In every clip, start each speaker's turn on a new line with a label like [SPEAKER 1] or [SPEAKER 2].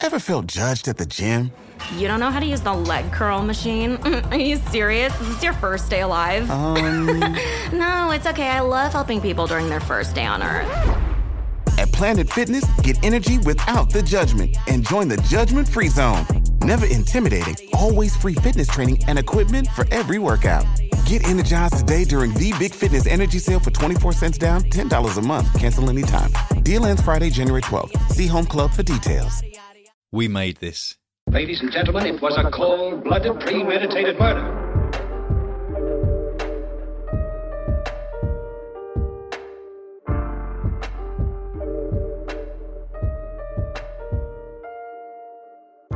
[SPEAKER 1] Ever felt judged at the gym?
[SPEAKER 2] You don't know how to use the leg curl machine? Are you serious? Is this your first day alive?
[SPEAKER 1] Um,
[SPEAKER 2] no, it's okay. I love helping people during their first day on Earth.
[SPEAKER 1] at Planet Fitness, get energy without the judgment and join the judgment free zone. Never intimidating, always free fitness training and equipment for every workout. Get energized today during the Big Fitness Energy Sale for 24 cents down, $10 a month. Cancel anytime. Deal ends Friday, January 12th. See Home Club for details.
[SPEAKER 3] We made this.
[SPEAKER 4] Ladies and gentlemen, it was a cold blooded, premeditated murder.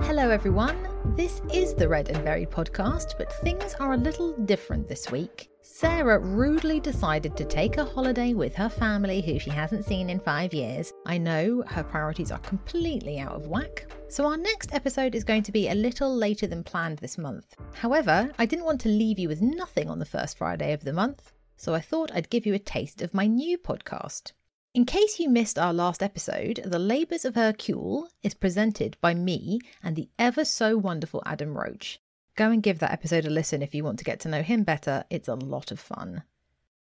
[SPEAKER 5] Hello, everyone. This is the Read and Buried podcast, but things are a little different this week. Sarah rudely decided to take a holiday with her family, who she hasn't seen in five years. I know her priorities are completely out of whack. So, our next episode is going to be a little later than planned this month. However, I didn't want to leave you with nothing on the first Friday of the month, so I thought I'd give you a taste of my new podcast. In case you missed our last episode, The Labours of Hercule is presented by me and the ever so wonderful Adam Roach. Go and give that episode a listen if you want to get to know him better, it's a lot of fun.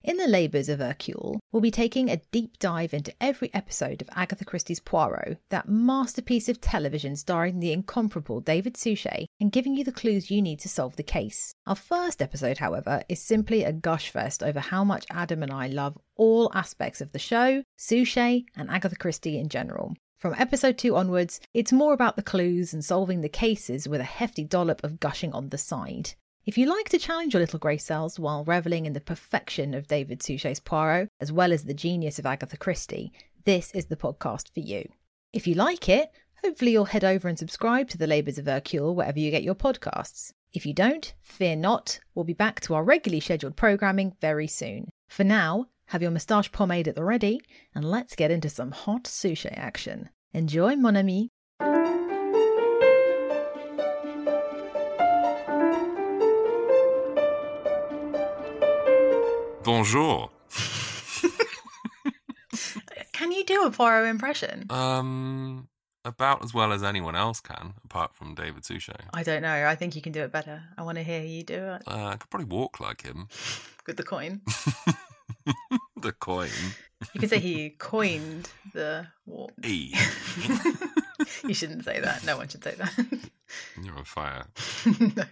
[SPEAKER 5] In The Labours of Hercule, we'll be taking a deep dive into every episode of Agatha Christie's Poirot, that masterpiece of television starring the incomparable David Suchet, and giving you the clues you need to solve the case. Our first episode, however, is simply a gush fest over how much Adam and I love all aspects of the show, Suchet, and Agatha Christie in general. From episode 2 onwards, it's more about the clues and solving the cases with a hefty dollop of gushing on the side. If you like to challenge your little grey cells while revelling in the perfection of David Suchet's Poirot, as well as the genius of Agatha Christie, this is the podcast for you. If you like it, hopefully you'll head over and subscribe to The Labours of Hercule wherever you get your podcasts. If you don't, fear not, we'll be back to our regularly scheduled programming very soon. For now, have your moustache pomade at the ready, and let's get into some hot Suchet action. Enjoy, mon ami!
[SPEAKER 6] Bonjour.
[SPEAKER 5] Can you do a Poirot impression?
[SPEAKER 6] Um, about as well as anyone else can, apart from David Suchet.
[SPEAKER 5] I don't know. I think you can do it better. I want to hear you do it
[SPEAKER 6] Uh, I could probably walk like him.
[SPEAKER 5] with the coin.
[SPEAKER 6] the coin.
[SPEAKER 5] You could say he coined the.
[SPEAKER 6] E.
[SPEAKER 5] You shouldn't say that. No one should say that.
[SPEAKER 6] You're on fire.
[SPEAKER 5] no.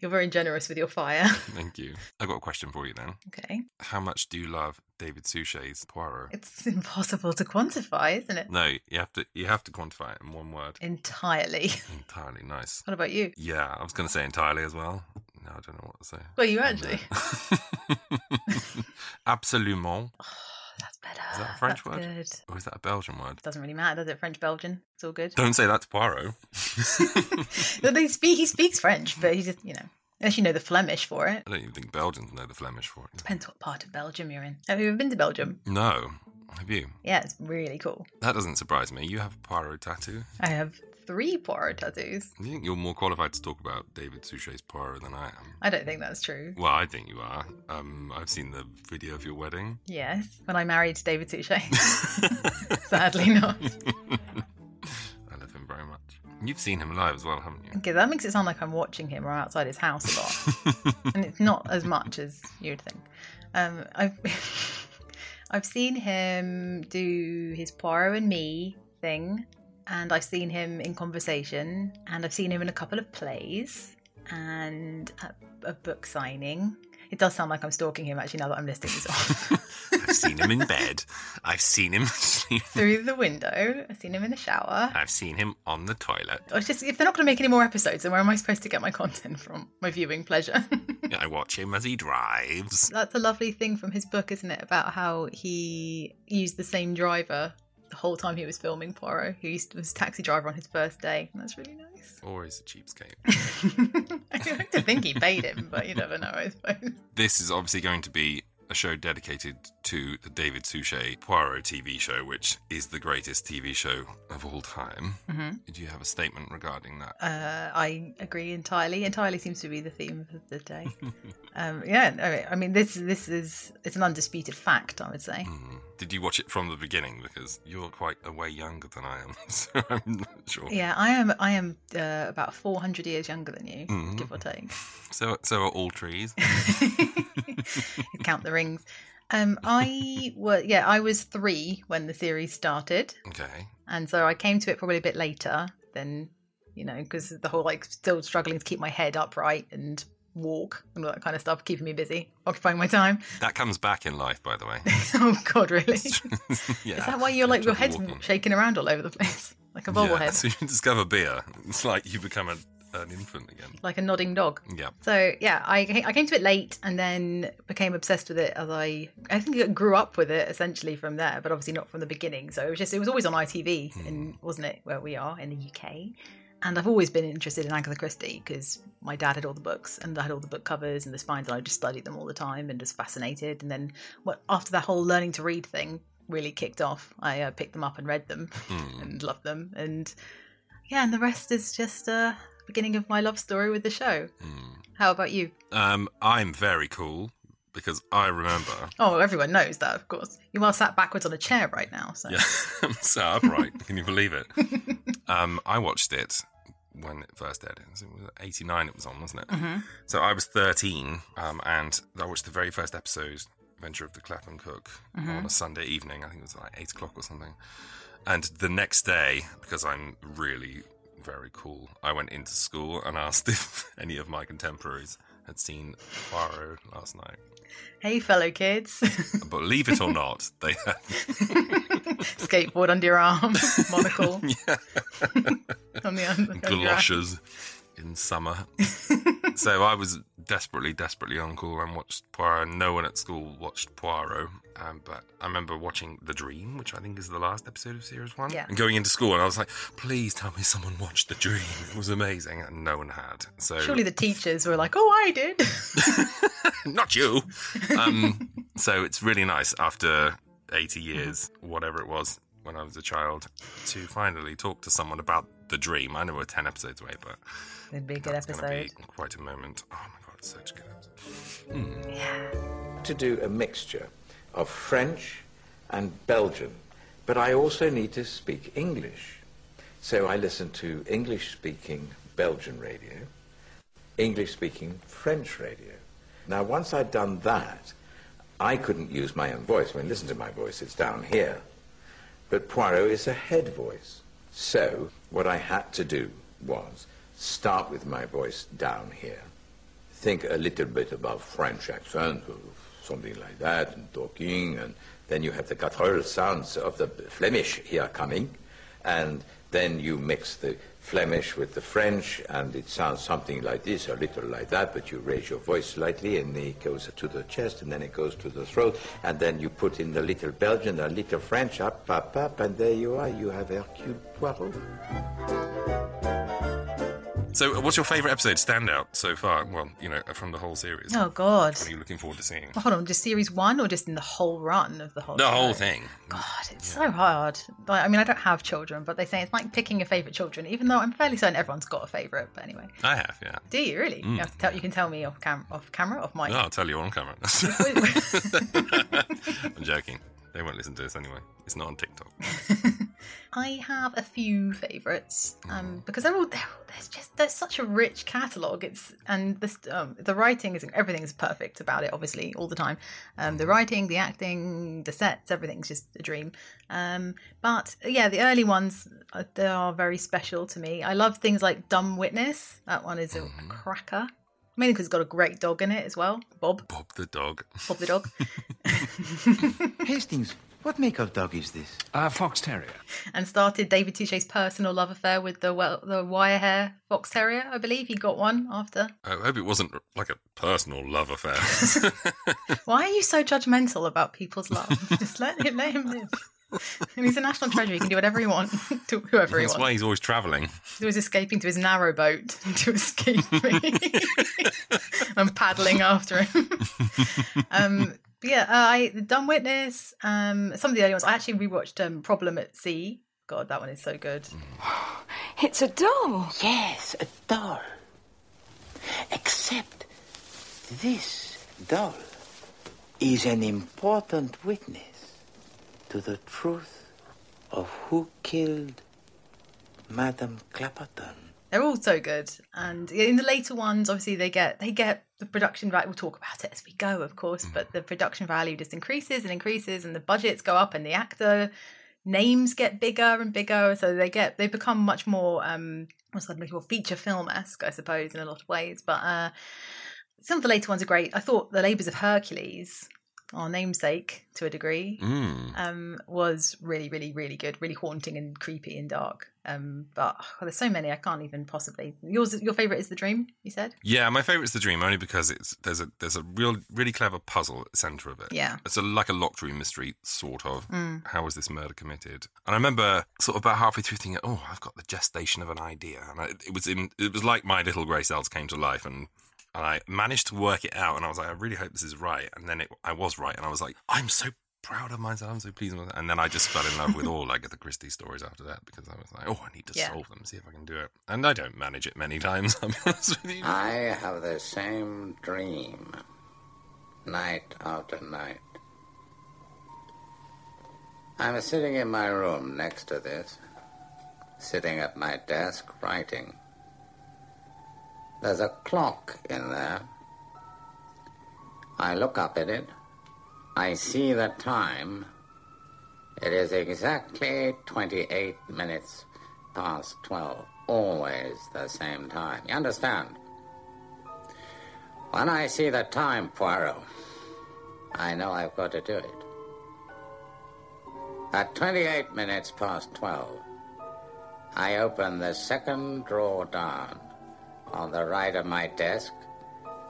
[SPEAKER 5] You're very generous with your fire.
[SPEAKER 6] Thank you. I got a question for you then.
[SPEAKER 5] Okay.
[SPEAKER 6] How much do you love David Suchet's Poirot?
[SPEAKER 5] It's impossible to quantify, isn't it?
[SPEAKER 6] No, you have to. You have to quantify it in one word.
[SPEAKER 5] Entirely.
[SPEAKER 6] Entirely nice.
[SPEAKER 5] What about you?
[SPEAKER 6] Yeah, I was going to say entirely as well. I don't know what to say.
[SPEAKER 5] Well, you actually.
[SPEAKER 6] Absolument.
[SPEAKER 5] Oh, that's better.
[SPEAKER 6] Is that a French
[SPEAKER 5] That's
[SPEAKER 6] word?
[SPEAKER 5] Good.
[SPEAKER 6] Or is that a Belgian word?
[SPEAKER 5] Doesn't really matter, does it? French, Belgian. It's all good.
[SPEAKER 6] Don't say that to Poirot.
[SPEAKER 5] They speak, he speaks French, but he just, you know, unless you know the Flemish for it.
[SPEAKER 6] I don't even think Belgians know the Flemish for it.
[SPEAKER 5] Depends what part of Belgium you're in. Have you ever been to Belgium?
[SPEAKER 6] No. Have you?
[SPEAKER 5] Yeah, it's really cool.
[SPEAKER 6] That doesn't surprise me. You have a Poirot tattoo.
[SPEAKER 5] I have three Poirot tattoos.
[SPEAKER 6] You think you're more qualified to talk about David Suchet's Poirot than I am?
[SPEAKER 5] I don't think that's true.
[SPEAKER 6] Well, I think you are. Um, I've seen the video of your wedding.
[SPEAKER 5] Yes, when I married David Suchet. Sadly not.
[SPEAKER 6] I love him very much. You've seen him live as well, haven't you?
[SPEAKER 5] Okay, that makes it sound like I'm watching him or outside his house a lot, and it's not as much as you'd think. Um, I've I've seen him do his Poirot and Me thing, and I've seen him in conversation, and I've seen him in a couple of plays and at a book signing. It does sound like I'm stalking him actually now that I'm listing this off.
[SPEAKER 6] I've seen him in bed. I've seen him.
[SPEAKER 5] Through the window, I've seen him in the shower.
[SPEAKER 6] I've seen him on the toilet.
[SPEAKER 5] Oh, I was just if they're not going to make any more episodes, then where am I supposed to get my content from? My viewing pleasure.
[SPEAKER 6] I watch him as he drives.
[SPEAKER 5] That's a lovely thing from his book, isn't it? About how he used the same driver the whole time he was filming Poirot, He used, to was taxi driver on his first day. And that's really nice.
[SPEAKER 6] Or he's a cheapskate.
[SPEAKER 5] I like to think he paid him, but you never know, I suppose.
[SPEAKER 6] This is obviously going to be a show dedicated to the David Suchet Poirot TV show, which is the greatest TV show of all time. Mm-hmm. Do you have a statement regarding that?
[SPEAKER 5] Uh, I agree entirely. Entirely seems to be the theme of the day. um, yeah, I mean, this this is it's an undisputed fact. I would say.
[SPEAKER 6] Mm. Did you watch it from the beginning? Because you're quite a way younger than I am, so I'm not sure.
[SPEAKER 5] Yeah, I am. I am uh, about four hundred years younger than you, mm-hmm. give or take.
[SPEAKER 6] So, so are all trees.
[SPEAKER 5] Count the rings. Um, I was yeah, I was three when the series started.
[SPEAKER 6] Okay.
[SPEAKER 5] And so I came to it probably a bit later than you know because the whole like still struggling to keep my head upright and walk and all that kind of stuff, keeping me busy, occupying my time.
[SPEAKER 6] That comes back in life, by the way.
[SPEAKER 5] oh God, really? yeah, Is that why you're like your head's walking. shaking around all over the place, like a bobblehead? Yeah,
[SPEAKER 6] so you discover beer, it's like you become a an infant again.
[SPEAKER 5] Like a nodding dog.
[SPEAKER 6] Yeah.
[SPEAKER 5] So yeah, I I came to it late and then became obsessed with it as I I think I grew up with it essentially from there, but obviously not from the beginning. So it was just it was always on ITV, hmm. and wasn't it where we are in the UK? And I've always been interested in Agatha Christie because my dad had all the books and I had all the book covers and the spines, and I just studied them all the time and just fascinated. And then what after that whole learning to read thing really kicked off, I uh, picked them up and read them mm. and loved them. And yeah, and the rest is just uh, beginning of my love story with the show. Mm. How about you?
[SPEAKER 6] Um, I'm very cool because I remember.
[SPEAKER 5] Oh, everyone knows that, of course. You are sat backwards on a chair right now. So.
[SPEAKER 6] Yeah, I'm sat upright. Can you believe it? um, I watched it when it first aired. It was 89 it was on, wasn't it? Mm-hmm. So I was 13 um, and I watched the very first episode, Adventure of the Clapham Cook, mm-hmm. on a Sunday evening. I think it was like 8 o'clock or something. And the next day, because I'm really very cool, I went into school and asked if any of my contemporaries had seen Poirot last night.
[SPEAKER 5] Hey, fellow kids.
[SPEAKER 6] believe it or not, they had
[SPEAKER 5] skateboard under your arm, monocle.
[SPEAKER 6] on the under, galoshes in summer. so I was desperately, desperately uncool and watched Poirot. No one at school watched Poirot. Um, but I remember watching The Dream, which I think is the last episode of series one.
[SPEAKER 5] Yeah.
[SPEAKER 6] And going into school, and I was like, please tell me someone watched The Dream. It was amazing. And no one had. So
[SPEAKER 5] Surely the teachers were like, oh, I did.
[SPEAKER 6] Not you. Um, so it's really nice after 80 years, whatever it was, when I was a child, to finally talk to someone about The Dream. I know we're 10 episodes away, but.
[SPEAKER 5] It'd be a good episode. Be
[SPEAKER 6] quite a moment. Oh my god, it's such good.
[SPEAKER 5] Hmm. Yeah.
[SPEAKER 7] To do a mixture of French and Belgian, but I also need to speak English. So I listen to English speaking Belgian radio, English speaking French radio. Now, once I'd done that, I couldn't use my own voice. I mean, listen to my voice, it's down here. But Poirot is a head voice. So, what I had to do was start with my voice down here, think a little bit about French accent, or something like that, and talking, and then you have the guttural sounds of the Flemish here coming, and then you mix the Flemish with the French, and it sounds something like this, a little like that, but you raise your voice slightly, and it goes to the chest, and then it goes to the throat, and then you put in the little Belgian, a little French, up, up, up, and there you are, you have Hercule Poirot.
[SPEAKER 6] So, what's your favourite episode standout so far? Well, you know, from the whole series.
[SPEAKER 5] Oh God!
[SPEAKER 6] What are you looking forward to seeing?
[SPEAKER 5] Well, hold on, just series one, or just in the whole run of the whole? Thing?
[SPEAKER 6] The
[SPEAKER 5] show?
[SPEAKER 6] whole thing.
[SPEAKER 5] God, it's yeah. so hard. Like, I mean, I don't have children, but they say it's like picking your favourite children. Even though I'm fairly certain everyone's got a favourite. But anyway,
[SPEAKER 6] I have, yeah.
[SPEAKER 5] Do you really? Mm. You, tell, you, can tell me off, cam- off camera, off mic.
[SPEAKER 6] No, I'll tell you on camera. I'm joking. They won't listen to this anyway. It's not on TikTok.
[SPEAKER 5] I have a few favourites um, because they're all, they're, there's just there's such a rich catalogue. It's and this um, the writing is everything is perfect about it. Obviously, all the time, um, the writing, the acting, the sets, everything's just a dream. Um, but yeah, the early ones uh, they are very special to me. I love things like Dumb Witness. That one is a mm-hmm. cracker. Mainly because it's got a great dog in it as well, Bob.
[SPEAKER 6] Bob the dog.
[SPEAKER 5] Bob the dog.
[SPEAKER 8] Hastings, what make of dog is this?
[SPEAKER 9] A fox terrier.
[SPEAKER 5] And started David Suchet's personal love affair with the well, the wire hair fox terrier. I believe he got one after.
[SPEAKER 6] I hope it wasn't like a personal love affair.
[SPEAKER 5] Why are you so judgmental about people's love? Just let him let him live. and he's a national treasure. He can do whatever he wants to whoever
[SPEAKER 6] That's
[SPEAKER 5] he wants.
[SPEAKER 6] That's why he's always travelling.
[SPEAKER 5] He's always escaping to his narrow boat to escape me. I'm paddling after him. um, But yeah, uh, I the Dumb Witness. Um, some of the early ones. I actually rewatched um, Problem at Sea. God, that one is so good.
[SPEAKER 9] It's a doll.
[SPEAKER 8] Yes, a doll. Except this doll is an important witness to the truth of who killed Madame Clapperton.
[SPEAKER 5] They're all so good, and in the later ones, obviously they get they get the production value. We'll talk about it as we go, of course, but the production value just increases and increases, and the budgets go up, and the actor names get bigger and bigger, so they get they become much more um what's that for feature film esque, I suppose, in a lot of ways. But uh some of the later ones are great. I thought the Labours of Hercules, our namesake to a degree,
[SPEAKER 6] Mm.
[SPEAKER 5] um, was really, really, really good, really haunting and creepy and dark. Um, but oh, there's so many I can't even possibly. Yours, your favorite is the Dream. You said,
[SPEAKER 6] Yeah, my favorite's the dream only because it's there's a there's a real really clever puzzle at the center of it.
[SPEAKER 5] Yeah.
[SPEAKER 6] it's a, like a locked room mystery sort of.
[SPEAKER 5] Mm.
[SPEAKER 6] How was this murder committed? And I remember sort of about halfway through thinking, oh, I've got the gestation of an idea, and I, it was in it was like my little grey cells came to life and. And I managed to work it out, and I was like, I really hope this is right. And then it, I was right, and I was like, I'm so proud of myself. I'm so pleased with it. And then I just fell in love with all like the Christie stories after that because I was like, oh, I need to
[SPEAKER 5] Yeah.
[SPEAKER 6] solve them, see if I can do it. And I don't manage it many times. I'll be honest with you.
[SPEAKER 10] I have the same dream, night after night. I'm sitting in my room next to this, sitting at my desk writing. There's a clock in there. I look up at it. I see the time. It is exactly 28 minutes past 12. Always the same time. You understand? When I see the time, Poirot, I know I've got to do it. At 28 minutes past 12, I open the second drawer down. On the right of my desk,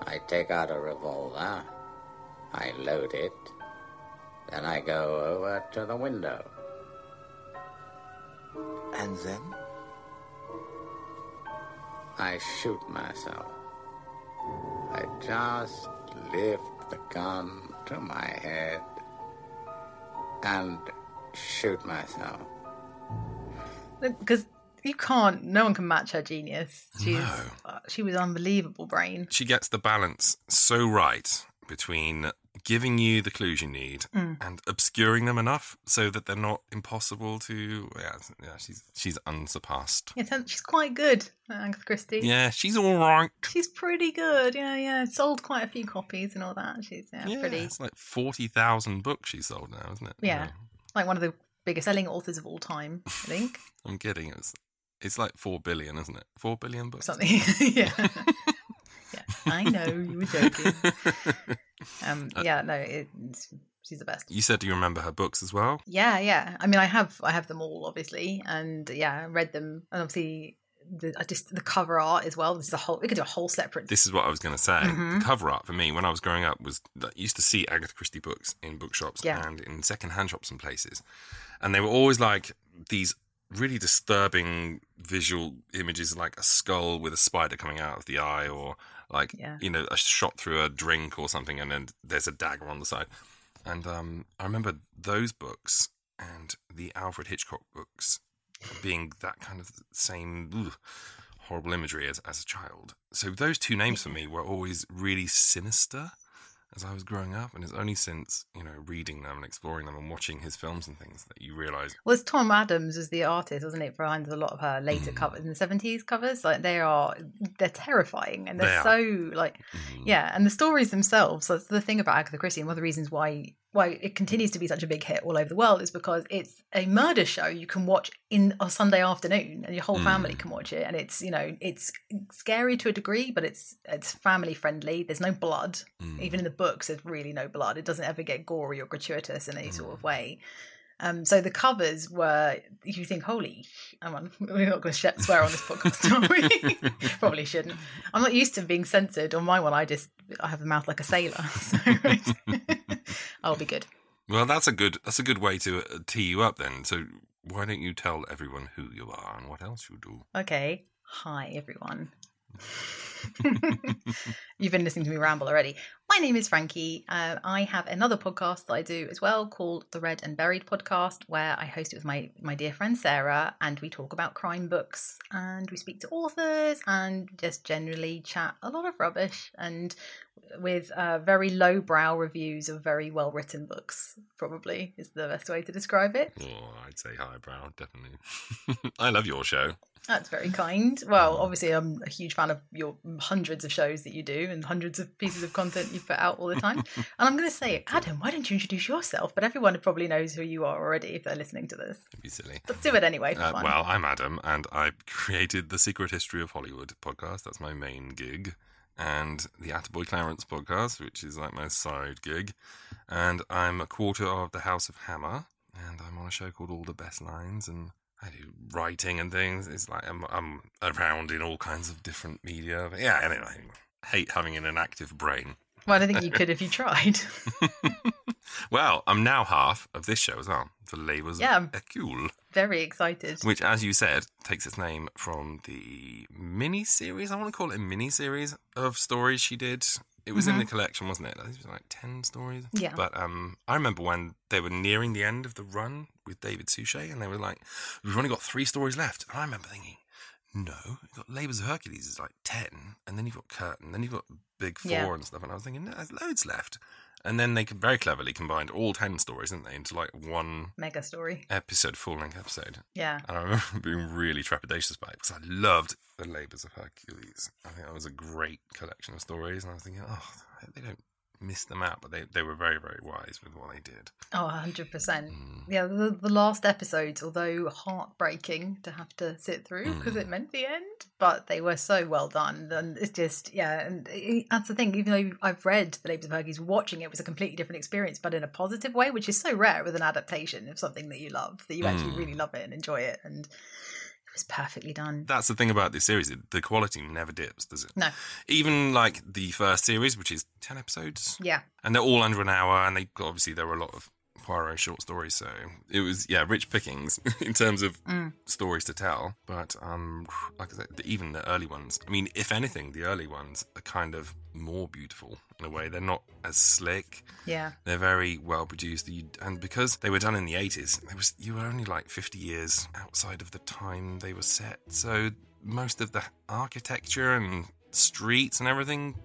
[SPEAKER 10] I take out a revolver. I load it. Then I go over to the window.
[SPEAKER 8] And then?
[SPEAKER 10] I shoot myself. I just lift the gun to my head and shoot myself.
[SPEAKER 5] because you can't. No one can match her genius. She's
[SPEAKER 6] No.
[SPEAKER 5] uh, she was unbelievable brain.
[SPEAKER 6] she gets the balance so right between giving you the clues you need
[SPEAKER 5] Mm.
[SPEAKER 6] and obscuring them enough so that they're not impossible to. Yeah, yeah she's she's unsurpassed.
[SPEAKER 5] Yeah, she's quite good, Agatha Christie.
[SPEAKER 6] Yeah, she's all right.
[SPEAKER 5] She's pretty good. Yeah, yeah. Sold quite a few copies and all that. She's yeah,
[SPEAKER 6] Yeah,
[SPEAKER 5] pretty.
[SPEAKER 6] it's like forty thousand books she's sold now, isn't it?
[SPEAKER 5] Yeah, like one of the biggest selling authors of all time. I think
[SPEAKER 6] I'm kidding. It's it's like four billion, isn't it? Four billion books.
[SPEAKER 5] something. yeah, yeah. I know you were joking. Um, yeah, no, it's, she's the best.
[SPEAKER 6] You said you remember her books as well.
[SPEAKER 5] Yeah, yeah. I mean, I have, I have them all, obviously, and yeah, I read them, and obviously, the, just the cover art as well. This is a whole. We could do a whole separate.
[SPEAKER 6] This is what I was going to say.
[SPEAKER 5] Mhm.
[SPEAKER 6] The cover art for me when I was growing up was that I used to see Agatha Christie books in bookshops
[SPEAKER 5] Yeah.
[SPEAKER 6] and in second-hand shops and places, and they were always like these really disturbing visual images, like a skull with a spider coming out of the eye, or like
[SPEAKER 5] Yeah.
[SPEAKER 6] you know a shot through a drink or something, and then there's a dagger on the side. And um, I remember those books and the Alfred Hitchcock books being that kind of same ugh, horrible imagery as, as a child. So those two names for me were always really sinister as I was growing up, and it's only since you know reading them and exploring them and watching his films and things that you realise.
[SPEAKER 5] Well, it's Tom Adams as the artist, wasn't it, behind a lot of her later
[SPEAKER 6] Mm.
[SPEAKER 5] covers in the seventies covers? Like they are, they're terrifying and
[SPEAKER 6] They
[SPEAKER 5] they're
[SPEAKER 6] are.
[SPEAKER 5] so like,
[SPEAKER 6] Mm.
[SPEAKER 5] yeah. And the stories themselves. That's the thing about Agatha Christie, and one of the reasons why why it continues to be such a big hit all over the world is because it's a murder show you can watch in a Sunday afternoon, and your whole family
[SPEAKER 6] Mm.
[SPEAKER 5] can watch it. And it's you know it's scary to a degree, but it's it's family friendly. There's no blood,
[SPEAKER 6] Mm.
[SPEAKER 5] even in the books. There's really no blood. It doesn't ever get gory or gratuitous in any sort
[SPEAKER 6] Mm.
[SPEAKER 5] of way. Um, so the covers were, you think, holy, hang on, we're not going to swear on this podcast, are we? Probably shouldn't. I'm not used to being censored. On my one, I just, I have a mouth like a sailor. So I'll be good.
[SPEAKER 6] Well, that's a good that's a good way to uh, tee you up then. So why don't you tell everyone who you are and what else you do?
[SPEAKER 5] Okay. Hi, everyone. You've been listening to me ramble already. My name is Frankie. Uh, I have another podcast that I do as well called the Read and Buried podcast, where I host it with my my dear friend Sarah, and we talk about crime books and we speak to authors and just generally chat a lot of rubbish and with uh, very lowbrow reviews of very well written books. Probably is the best way to describe it.
[SPEAKER 6] Oh, I'd say highbrow, definitely. I love your show.
[SPEAKER 5] That's very kind. Well, obviously, I'm a huge fan of your hundreds of shows that you do and hundreds of pieces of content you put out all the time. and I'm going to say, Adam, why don't you introduce yourself? But everyone probably knows who you are already if they're listening to this.
[SPEAKER 6] Be silly.
[SPEAKER 5] But do it anyway. For
[SPEAKER 6] Uh,
[SPEAKER 5] fun.
[SPEAKER 6] well, I'm Adam, and I created the Secret History of Hollywood podcast. That's my main gig. And the Attaboy Clarence podcast, which is like my side gig. And I'm a quarter of the House of Hammer. And I'm on a show called All the Best Lines. And I do writing and things. It's like I'm, I'm around in all kinds of different media. But yeah, anyway, I hate having an inactive brain.
[SPEAKER 5] Well, I don't think you could if you tried.
[SPEAKER 6] Well, I'm now half of this show as well. The Labours
[SPEAKER 5] Yeah.
[SPEAKER 6] of Hercule.
[SPEAKER 5] Very excited.
[SPEAKER 6] Which, as you said, takes its name from the mini series. I want to call it a mini series of stories she did. It was in the collection, wasn't it? I think it was like ten stories.
[SPEAKER 5] Yeah.
[SPEAKER 6] But um, I remember when they were nearing the end of the run with David Suchet, and they were like, "We've only got three stories left." And I remember thinking, "No, you've got Labours of Hercules is like ten, and then you've got Curtain, then you've got Big Four
[SPEAKER 5] Yeah.
[SPEAKER 6] and stuff." And I was thinking, "No, there's loads left." And then they very cleverly combined all ten stories, didn't they, into like one
[SPEAKER 5] Mega story.
[SPEAKER 6] episode, full length episode.
[SPEAKER 5] Yeah.
[SPEAKER 6] And I remember being really trepidatious about it because I loved The Labours of Hercules. I think that was a great collection of stories. And I was thinking, oh, they don't miss them out. But they, they were very, very wise with what they did.
[SPEAKER 5] Oh, 100%.
[SPEAKER 6] Mm.
[SPEAKER 5] Yeah, the, the last episodes, although heartbreaking to have to sit through because
[SPEAKER 6] Mm.
[SPEAKER 5] it meant the end, but they were so well done. And it's just, yeah, and it- that's the thing. Even though I've read The Labours of Hercules, watching it was a completely different experience, but in a positive way, which is so rare with an adaptation of something that you love, that you actually
[SPEAKER 6] Mm.
[SPEAKER 5] really love it and enjoy it. And was perfectly done.
[SPEAKER 6] That's the thing about this series. The quality never dips, does it?
[SPEAKER 5] No.
[SPEAKER 6] Even like the first series, which is 10 episodes.
[SPEAKER 5] Yeah.
[SPEAKER 6] And they're all under an hour. And they obviously, there were a lot of Poirot short stories. So it was, yeah, rich pickings in terms of
[SPEAKER 5] Mm.
[SPEAKER 6] stories to tell. But um, like I said, even the early ones. I mean, if anything, the early ones are kind of more beautiful in a way. They're not as slick.
[SPEAKER 5] Yeah.
[SPEAKER 6] They're very well produced, and because they were done in the eighties, there was you were only like fifty years outside of the time they were set. So most of the architecture and streets and everything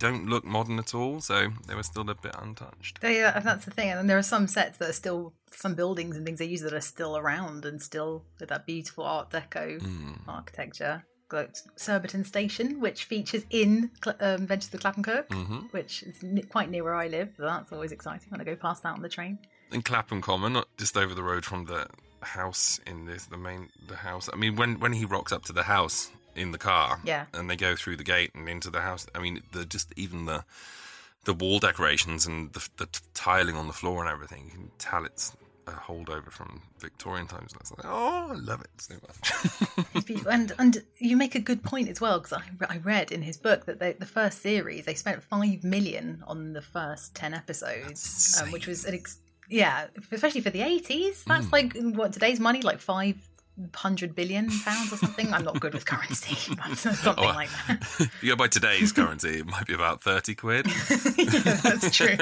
[SPEAKER 6] don't look modern at all. So they were still a bit untouched.
[SPEAKER 5] They, uh, that's the thing, and there are some sets that are still some buildings and things they use that are still around and still with that beautiful Art Deco
[SPEAKER 6] Hmm.
[SPEAKER 5] architecture. Like Surbiton Station, which features in um, of the Clapham Cook,
[SPEAKER 6] Mhm.
[SPEAKER 5] which is n- quite near where I live. So that's always exciting when I go past that on the train.
[SPEAKER 6] In Clapham Common, not just over the road from the house in this the main the house. I mean, when when he rocks up to the house in the car,
[SPEAKER 5] Yeah.
[SPEAKER 6] and they go through the gate and into the house. I mean, the just even the the wall decorations and the, the tiling on the floor and everything. You can tell it's a holdover from Victorian times. And it's like, oh, I love it so much.
[SPEAKER 5] And and you make a good point as well because I, I read in his book that they, the first series they spent five million on the first ten episodes, um, which was an ex- yeah, especially for the eighties. That's
[SPEAKER 6] Mm.
[SPEAKER 5] like what today's money, like five hundred billion pounds or something. I'm not good with currency, but something
[SPEAKER 6] Oh,
[SPEAKER 5] like that.
[SPEAKER 6] if you go by today's currency, it might be about thirty quid.
[SPEAKER 5] yeah, that's true.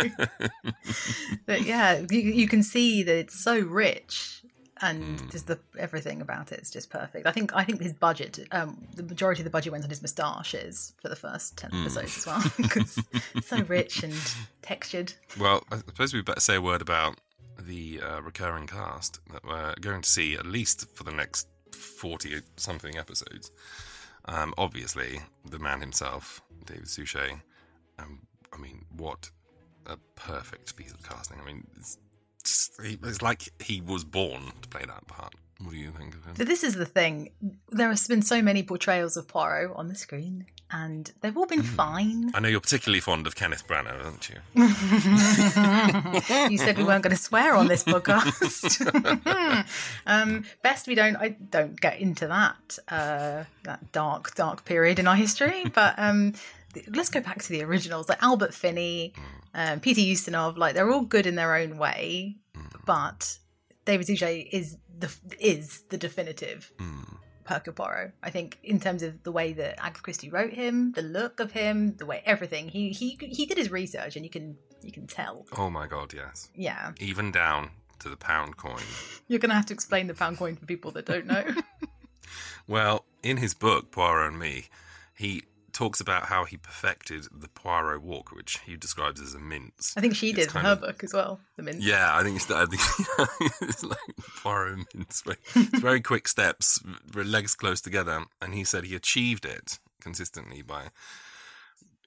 [SPEAKER 5] but yeah, you, you can see that it's so rich. And
[SPEAKER 6] Mm.
[SPEAKER 5] just the everything about it is just perfect. I think I think his budget, um, the majority of the budget went on his moustaches for the first ten
[SPEAKER 6] Mm.
[SPEAKER 5] episodes as well, because it's so rich and textured.
[SPEAKER 6] Well, I suppose we better say a word about the uh, recurring cast that we're going to see at least for the next 40 something episodes. Um, obviously, the man himself, David Suchet. Um, I mean, what a perfect piece of casting. I mean, it's, just, it's like he was born to play that part. What do you think of him?
[SPEAKER 5] This is the thing: there has been so many portrayals of Poirot on the screen, and they've all been fine.
[SPEAKER 6] I know you're particularly fond of Kenneth Branagh, aren't you?
[SPEAKER 5] you said we weren't going to swear on this podcast. um, best we don't. I don't get into that uh, that dark, dark period in our history. But um, let's go back to the originals, like Albert Finney, um, Peter Ustinov. Like they're all good in their own way, but David Suchet is the is the definitive Hercule Poirot. I think in terms of the way that Agatha Christie wrote him, the look of him, the way everything. He he he did his research, and you can you can tell.
[SPEAKER 6] Oh my god, yes.
[SPEAKER 5] Yeah,
[SPEAKER 6] Even down to the pound coin.
[SPEAKER 5] you're gonna have to explain the pound coin for people that don't know.
[SPEAKER 6] Well, in his book, Poirot and Me, he talks about how he perfected the Poirot walk, which he describes as a mince.
[SPEAKER 5] I think she did in her
[SPEAKER 6] of-
[SPEAKER 5] book as well. The mint.
[SPEAKER 6] Yeah, I think it's, I think it's like Poirot mince. Very, it's very quick steps, legs close together. And he said he achieved it consistently by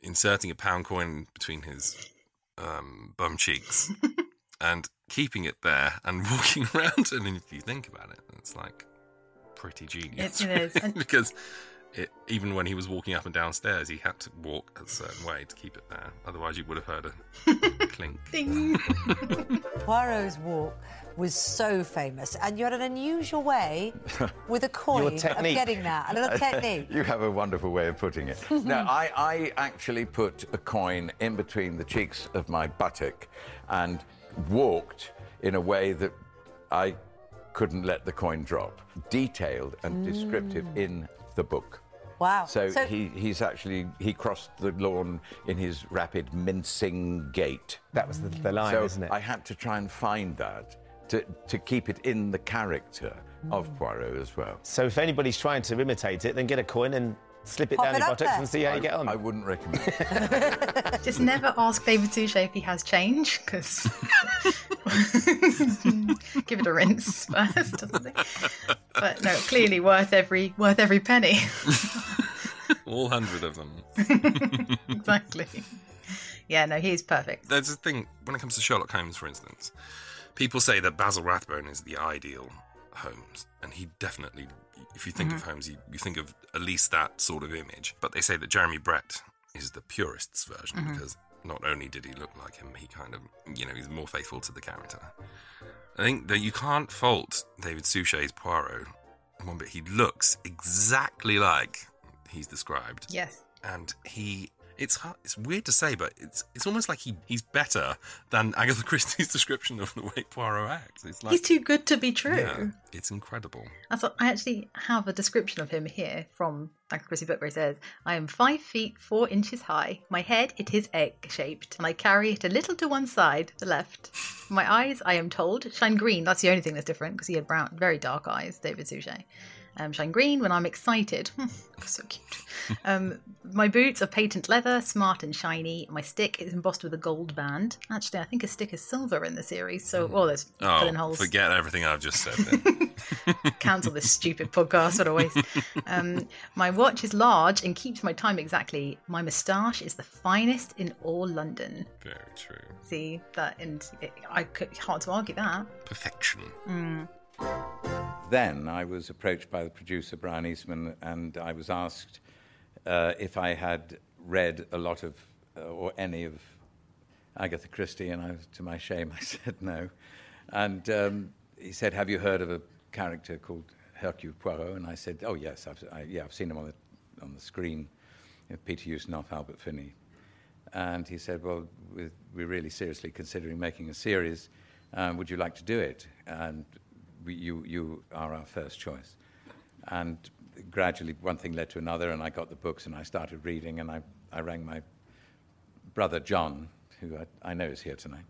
[SPEAKER 6] inserting a pound coin between his um, bum cheeks and keeping it there and walking around. And if you think about it, it's like pretty genius.
[SPEAKER 5] It- it is.
[SPEAKER 6] Because it, even when he was walking up and downstairs, he had to walk a certain way to keep it there. Otherwise, you would have heard a clink.
[SPEAKER 5] Ding.
[SPEAKER 11] Poirot's walk was so famous, and you had an unusual way with a coin of getting that. A little technique.
[SPEAKER 12] you have a wonderful way of putting it. no, I, I actually put a coin in between the cheeks of my buttock and walked in a way that I couldn't let the coin drop. Detailed and descriptive mm. in the book.
[SPEAKER 11] Wow.
[SPEAKER 12] So, he, he's actually he crossed the lawn in his rapid mincing gait.
[SPEAKER 13] That was the, the line,
[SPEAKER 12] so
[SPEAKER 13] isn't it?
[SPEAKER 12] I had to try and find that to, to keep it in the character of mm. Poirot as well.
[SPEAKER 13] So if anybody's trying to imitate it, then get a coin and slip it
[SPEAKER 11] Pop
[SPEAKER 13] down
[SPEAKER 11] it
[SPEAKER 13] your buttocks
[SPEAKER 11] there.
[SPEAKER 13] and see how
[SPEAKER 12] I,
[SPEAKER 13] you get on.
[SPEAKER 12] I wouldn't recommend.
[SPEAKER 5] Just never ask David Suchet if he has change, because give it a rinse first or something. But no, clearly worth every worth every penny.
[SPEAKER 6] All hundred of them.
[SPEAKER 5] exactly. Yeah, no, he's perfect.
[SPEAKER 6] There's a thing when it comes to Sherlock Holmes, for instance. People say that Basil Rathbone is the ideal Holmes, and he definitely. If you think of Holmes, you, you think of at least that sort of image. But they say that Jeremy Brett is the purist's version
[SPEAKER 5] Mhm.
[SPEAKER 6] because not only did he look like him, he kind of, you know, he's more faithful to the character. I think that you can't fault David Suchet's Poirot one bit. He looks exactly like he's described
[SPEAKER 5] Yes.
[SPEAKER 6] and he it's hard, it's weird to say but it's it's almost like he he's better than Agatha Christie's description of the way Poirot acts it's like
[SPEAKER 5] He's too good to be true.
[SPEAKER 6] yeah, it's incredible
[SPEAKER 5] That's what, I actually have a description of him here from Agatha Christie book where he says, I am five feet four inches high. My head it is egg shaped, and I carry it a little to one side, the left. My eyes, I am told, shine green. That's the only thing that's different because he had brown, very dark eyes, David Suchet. Um, shine green when I'm excited. so cute. Um, my boots are patent leather, smart and shiny. My stick is embossed with a gold band. Actually, I think a stick is silver in the series. So, oh, there's filling
[SPEAKER 6] oh
[SPEAKER 5] holes
[SPEAKER 6] forget everything I've just said then.
[SPEAKER 5] cancel this stupid podcast. What a waste. Um, my watch is large and keeps my time exactly. My moustache is the finest in all London.
[SPEAKER 6] very true
[SPEAKER 5] See that, and it, I could hard to argue that.
[SPEAKER 6] perfection
[SPEAKER 5] Mm.
[SPEAKER 12] Then I was approached by the producer, Brian Eastman, and I was asked uh, if I had read a lot of, uh, or any of Agatha Christie, and I, to my shame, I said no. And um, he said, Have you heard of a character called Hercule Poirot? And I said, Oh, yes, I've, I, yeah, I've seen him on the, on the screen. You know, Peter Ustinov, Albert Finney. And he said, Well, we're, we're really seriously considering making a series. Um, would you like to do it? And we, you, you are our first choice. And gradually, one thing led to another, and I got the books and I started reading, and I, I rang my brother John, who I, I know is here tonight,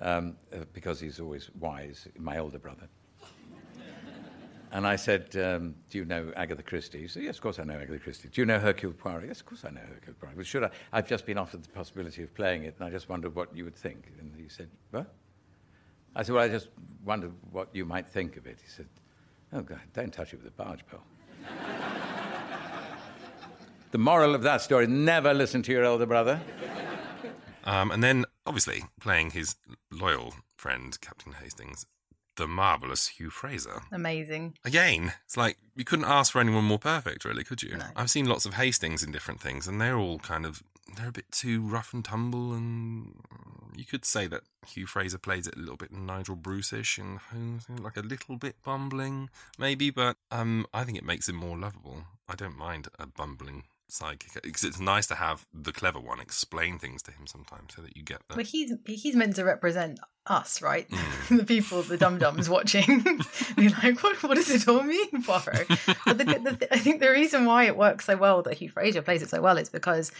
[SPEAKER 12] um, uh, because he's always wise, my older brother. And I said, um, Do you know Agatha Christie? He said, Yes, of course I know Agatha Christie. Do you know Hercule Poirot? Yes, of course I know Hercule Poirot. Well, should I? I've just been offered the possibility of playing it, and I just wondered what you would think. And he said, What? I said, Well, I just wondered what you might think of it. He said, Oh, God, don't touch it with a barge pole. the moral of that story never listen to your elder brother.
[SPEAKER 6] um, and then obviously playing his loyal friend Captain Hastings the marvelous Hugh Fraser
[SPEAKER 5] Amazing.
[SPEAKER 6] Again, it's like you couldn't ask for anyone more perfect, really, could you? I've seen lots of Hastings in different things, and they're all kind of they're a bit too rough and tumble, and you could say that Hugh Fraser plays it a little bit Nigel Bruce-ish, and like a little bit bumbling, maybe, but um, I think it makes him more lovable. I don't mind a bumbling sidekick because it's nice to have the clever one explain things to him sometimes so that you get
[SPEAKER 5] them.
[SPEAKER 6] But
[SPEAKER 5] he's he's meant to represent us, right?
[SPEAKER 6] Mm.
[SPEAKER 5] the people, the dum dums watching. Be like, what, what does it all mean, Poirot? But the, the, I think the reason why it works so well that Hugh Fraser plays it so well is because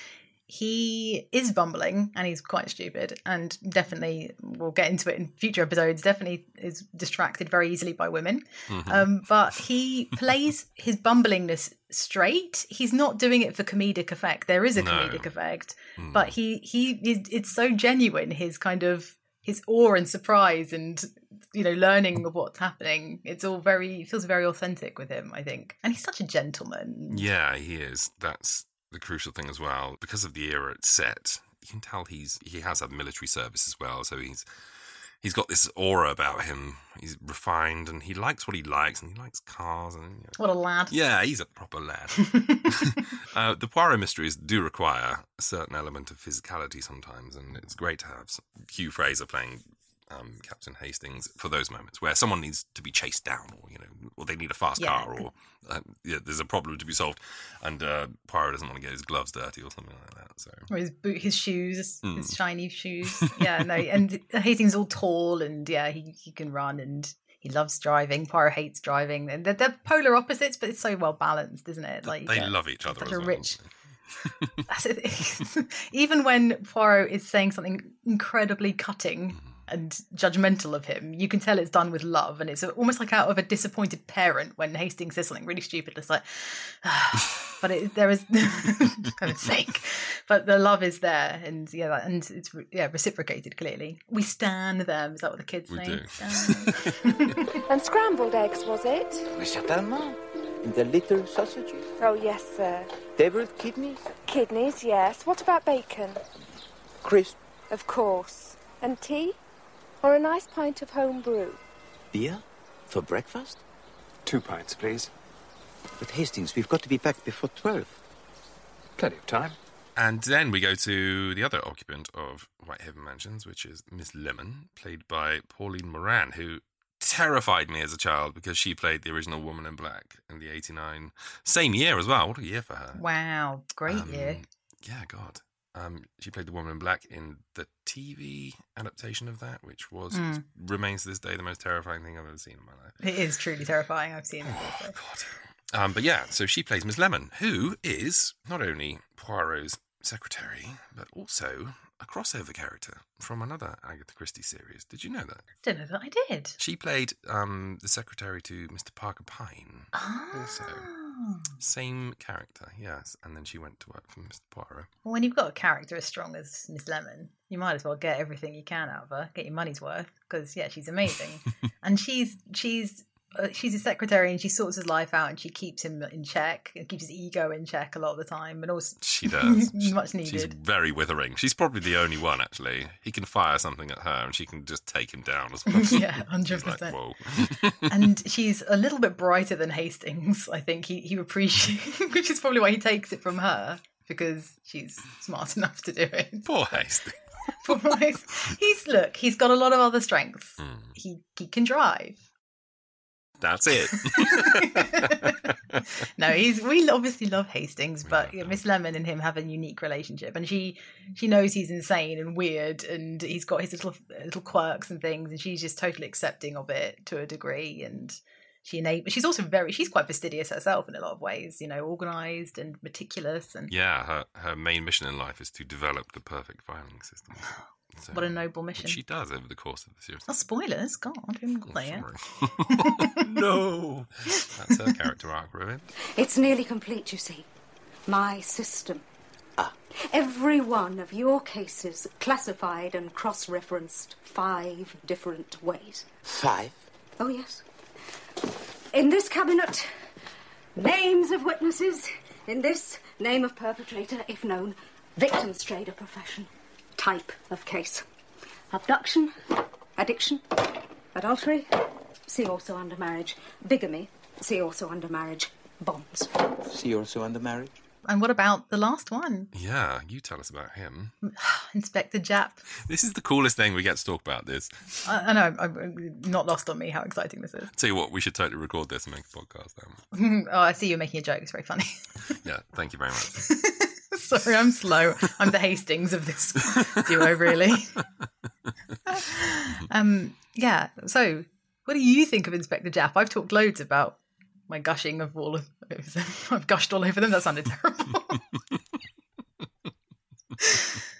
[SPEAKER 5] he is bumbling and he's quite stupid and definitely we'll get into it in future episodes definitely is distracted very easily by women
[SPEAKER 14] Mhm.
[SPEAKER 5] um, but he plays his bumblingness straight he's not doing it for comedic effect there is a
[SPEAKER 14] No.
[SPEAKER 5] comedic effect
[SPEAKER 14] Mm.
[SPEAKER 5] but he he is, it's so genuine his kind of his awe and surprise and you know learning of what's happening it's all very it feels very authentic with him i think and he's such a gentleman
[SPEAKER 6] Yeah, he is. That's the crucial thing as well. Because of the era it's set, you can tell he's he has had military service as well. So he's he's got this aura about him. He's refined and he likes what he likes and he likes cars and you know.
[SPEAKER 5] what a lad
[SPEAKER 6] yeah, he's a proper lad. uh, the Poirot mysteries do require a certain element of physicality sometimes, and it's great to have Hugh Fraser playing um, Captain Hastings for those moments where someone needs to be chased down, or you know, or they need a fast
[SPEAKER 5] Yeah.
[SPEAKER 6] car, or uh, yeah, there's a problem to be solved, and uh, Poirot doesn't want to get his gloves dirty or something like that. So
[SPEAKER 5] or his boot, his shoes,
[SPEAKER 6] Mm.
[SPEAKER 5] his shiny shoes. Yeah, no, and Hastings all tall and yeah, he he can run and he loves driving. Poirot hates driving, they're, they're polar opposites, but it's so well balanced, isn't it? Like
[SPEAKER 6] they love each other. As
[SPEAKER 5] a
[SPEAKER 6] well.
[SPEAKER 5] rich. Even when Poirot is saying something incredibly cutting and judgmental of him, you can tell it's done with love, and it's almost like out of a disappointed parent when Hastings says something really stupid. It's like, ah. but it, there is kind of sake, but the love is there, and yeah, and it's yeah reciprocated clearly. We stand them. Is that what the kids
[SPEAKER 8] We
[SPEAKER 5] say?
[SPEAKER 8] do.
[SPEAKER 9] And scrambled eggs, was it?
[SPEAKER 8] Oui, certainement. And the little sausages.
[SPEAKER 9] Oh, yes, sir.
[SPEAKER 8] Deviled kidneys.
[SPEAKER 9] Kidneys, yes. What about bacon?
[SPEAKER 8] Crisp.
[SPEAKER 9] Of course. And tea? Or a nice pint of home brew?
[SPEAKER 8] Beer? For breakfast?
[SPEAKER 15] Two pints, please.
[SPEAKER 8] But Hastings, we've got to be back before 12.
[SPEAKER 15] Plenty of time.
[SPEAKER 6] And then we go to the other occupant of Whitehaven Mansions, which is Miss Lemon, played by Pauline Moran, who terrified me as a child because she played the original Woman in Black in the 89. Same year as well. What a year for her.
[SPEAKER 5] Wow, great
[SPEAKER 6] Um,
[SPEAKER 5] year.
[SPEAKER 6] Yeah, God. Um, she played the Woman in Black in the TV adaptation of that, which was
[SPEAKER 5] Mm.
[SPEAKER 6] remains to this day the most terrifying thing I've ever seen in my life.
[SPEAKER 5] It is truly terrifying. I've seen it. Also.
[SPEAKER 6] Um, but yeah, so she plays Miss Lemon, who is not only Poirot's secretary, but also a crossover character from another Agatha Christie series. Did you know that?
[SPEAKER 5] Didn't know that I did.
[SPEAKER 6] She played um, the secretary to Mr. Parker Pyne. Also,
[SPEAKER 5] Ah.
[SPEAKER 6] same character, yes. And then she went to work for Mr. Poirot.
[SPEAKER 5] Well, when you've got a character as strong as Miss Lemon, you might as well get everything you can out of her, get your money's worth. Because yeah, she's amazing, and she's she's she's his secretary, and she sorts his life out, and she keeps him in check, and keeps his ego in check a lot of the time, and also
[SPEAKER 6] She does.
[SPEAKER 5] much needed She's
[SPEAKER 6] very withering. She's probably the only one, actually. He can fire something at her and she can just take him down as well.
[SPEAKER 5] yeah, hundred
[SPEAKER 6] She's like,
[SPEAKER 5] percent.
[SPEAKER 6] whoa.
[SPEAKER 5] and she's a little bit brighter than Hastings. I think he he appreciates, which is probably why he takes it from her because she's smart enough to do it.
[SPEAKER 6] Poor Hastings.
[SPEAKER 5] Poor Hastings. He's look, he's got a lot of other strengths.
[SPEAKER 6] Hmm.
[SPEAKER 5] He he can drive.
[SPEAKER 6] That's it.
[SPEAKER 5] No, he's we obviously love Hastings, but yeah, Miss Lemon and him have a unique relationship, and she she knows he's insane and weird, and he's got his little little quirks and things, and she's just totally accepting of it to a degree, and she enables. She's also very she's quite fastidious herself in a lot of ways, you know, organized and meticulous, and
[SPEAKER 6] Yeah, her, her main mission in life is to develop the perfect filing system. So-
[SPEAKER 5] what a noble mission.
[SPEAKER 6] She does over the course of the series.
[SPEAKER 5] Not spoilers, God, we haven't got there yet.
[SPEAKER 6] no, that's her character arc, ruined.
[SPEAKER 16] It's nearly complete, you see. My system. Ah. Every one of your cases classified and cross referenced five different ways.
[SPEAKER 8] Five?
[SPEAKER 16] Oh, yes. In this cabinet, names of witnesses. In this, name of perpetrator, if known. Victim's trade or profession. Type of case. Abduction, addiction, adultery. See also under marriage. Bigamy. See also under marriage. Bonds.
[SPEAKER 8] See also under marriage?
[SPEAKER 5] And what about the last one?
[SPEAKER 6] Yeah, you tell us about him.
[SPEAKER 5] Inspector Japp.
[SPEAKER 6] This is the coolest thing we get to talk about. This.
[SPEAKER 5] I, I know, I'm not lost on me how exciting this is.
[SPEAKER 6] Tell you what, we should totally record this and make a podcast. Then.
[SPEAKER 5] oh, I see you're making a joke. It's very funny.
[SPEAKER 6] yeah, thank you very much.
[SPEAKER 5] Sorry, I'm slow. I'm the Hastings of this duo, really. um, yeah. So, what do you think of Inspector Japp? I've talked loads about my gushing of all of them. I've gushed all over them. That sounded terrible.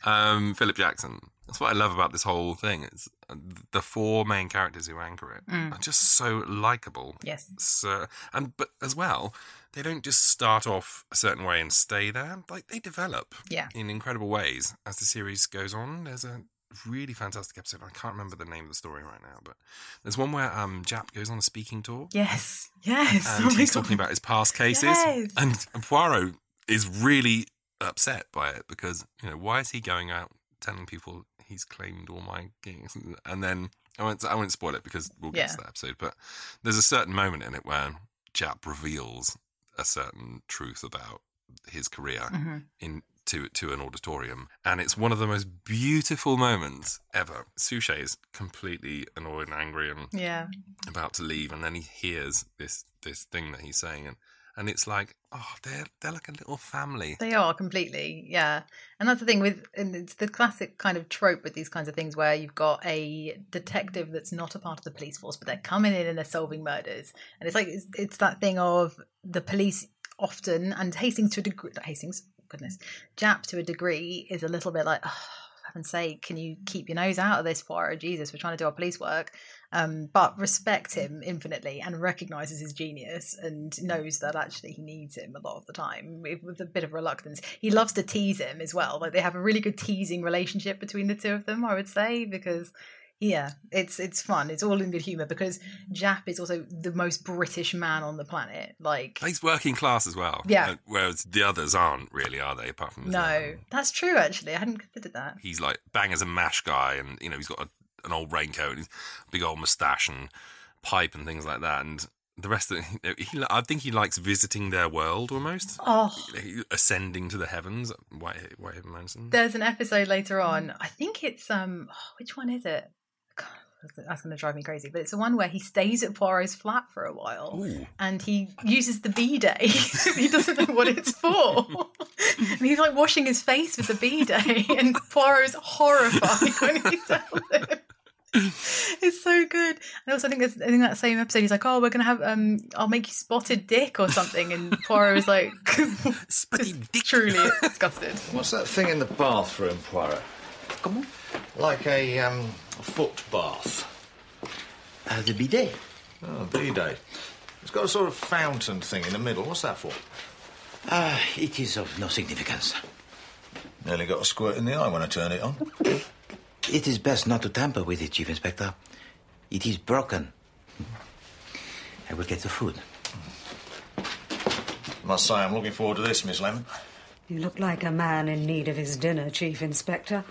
[SPEAKER 6] um, Philip Jackson. That's what I love about this whole thing. It's uh, the four main characters who anchor it
[SPEAKER 5] Mm.
[SPEAKER 6] are just so likable.
[SPEAKER 5] Yes.
[SPEAKER 6] So, and but as well, they don't just start off a certain way and stay there. Like they develop.
[SPEAKER 5] Yeah.
[SPEAKER 6] In incredible ways as the series goes on. There's a really fantastic episode. I can't remember the name of the story right now, but there's one where um Japp goes on a speaking tour.
[SPEAKER 5] Yes. Yes.
[SPEAKER 6] And
[SPEAKER 5] Oh
[SPEAKER 6] he's talking about his past cases.
[SPEAKER 5] Yes.
[SPEAKER 6] And Poirot is really upset by it because, you know, why is he going out telling people he's claimed all my gigs? And then I won't, I won't spoil it because we'll get
[SPEAKER 5] Yeah.
[SPEAKER 6] to that episode, but there's a certain moment in it where Japp reveals a certain truth about his career
[SPEAKER 5] Mhm.
[SPEAKER 6] in to to an auditorium, and it's one of the most beautiful moments ever. Suchet is completely annoyed and angry and
[SPEAKER 5] Yeah.
[SPEAKER 6] about to leave, and then he hears this this thing that he's saying, and and it's like, oh, they're they're like a little family.
[SPEAKER 5] They are completely, yeah. And that's the thing with, and it's the classic kind of trope with these kinds of things where you've got a detective that's not a part of the police force, but they're coming in and they're solving murders. And it's like, it's, it's that thing of the police often, and Hastings to a degree, Hastings, goodness, Japp to a degree is a little bit like, oh, heaven's sake, can you keep your nose out of this, Poirot? Jesus, we're trying to do our police work. Um, but respects him infinitely and recognizes his genius and knows that actually he needs him a lot of the time with, a bit of reluctance. He loves to tease him as well. Like they have a really good teasing relationship between the two of them, I would say, because yeah, it's it's fun. It's all in good humor because Japp is also the most British man on the planet. Like
[SPEAKER 6] He's working class as well.
[SPEAKER 5] Yeah.
[SPEAKER 6] Uh, Whereas the others aren't really, are they? Apart from
[SPEAKER 5] no, that's true. Actually, I hadn't considered that.
[SPEAKER 6] he's like bang as a mash guy, and you know he's got a, an old raincoat, and big old moustache and pipe and things like that, and. The rest of know, he, I think he likes visiting their world almost.
[SPEAKER 5] Oh.
[SPEAKER 6] Ascending to the heavens. White, Whitehaven Mansion.
[SPEAKER 5] There's an episode later on. I think it's um, oh, which one is it? God, that's going to drive me crazy. But it's the one where he stays at Poirot's flat for a while, and he uses the bidet. he doesn't know what it's for, and he's like washing his face with the bidet, and Poirot's horrified when he tells him. It's so good. I also think there's, in that same episode, he's like, "Oh, we're gonna have um, I'll make you spotted dick or something," and Poirot is like,
[SPEAKER 6] "Spotted
[SPEAKER 5] dick." Truly disgusted.
[SPEAKER 14] What's that thing in the bathroom, Poirot? Come on. Like a um, foot bath.
[SPEAKER 8] Uh, the bidet.
[SPEAKER 14] Oh, bidet. It's got a sort of fountain thing in the middle. What's that for?
[SPEAKER 8] Ah, it is of no significance.
[SPEAKER 14] Nearly got a squirt in the eye when I turn it on.
[SPEAKER 8] It is best not to tamper with it, Chief Inspector. It is broken. I will get the food.
[SPEAKER 14] I Must say, I'm looking forward to this, Miss Lemon.
[SPEAKER 17] You look like a man in need of his dinner, Chief Inspector.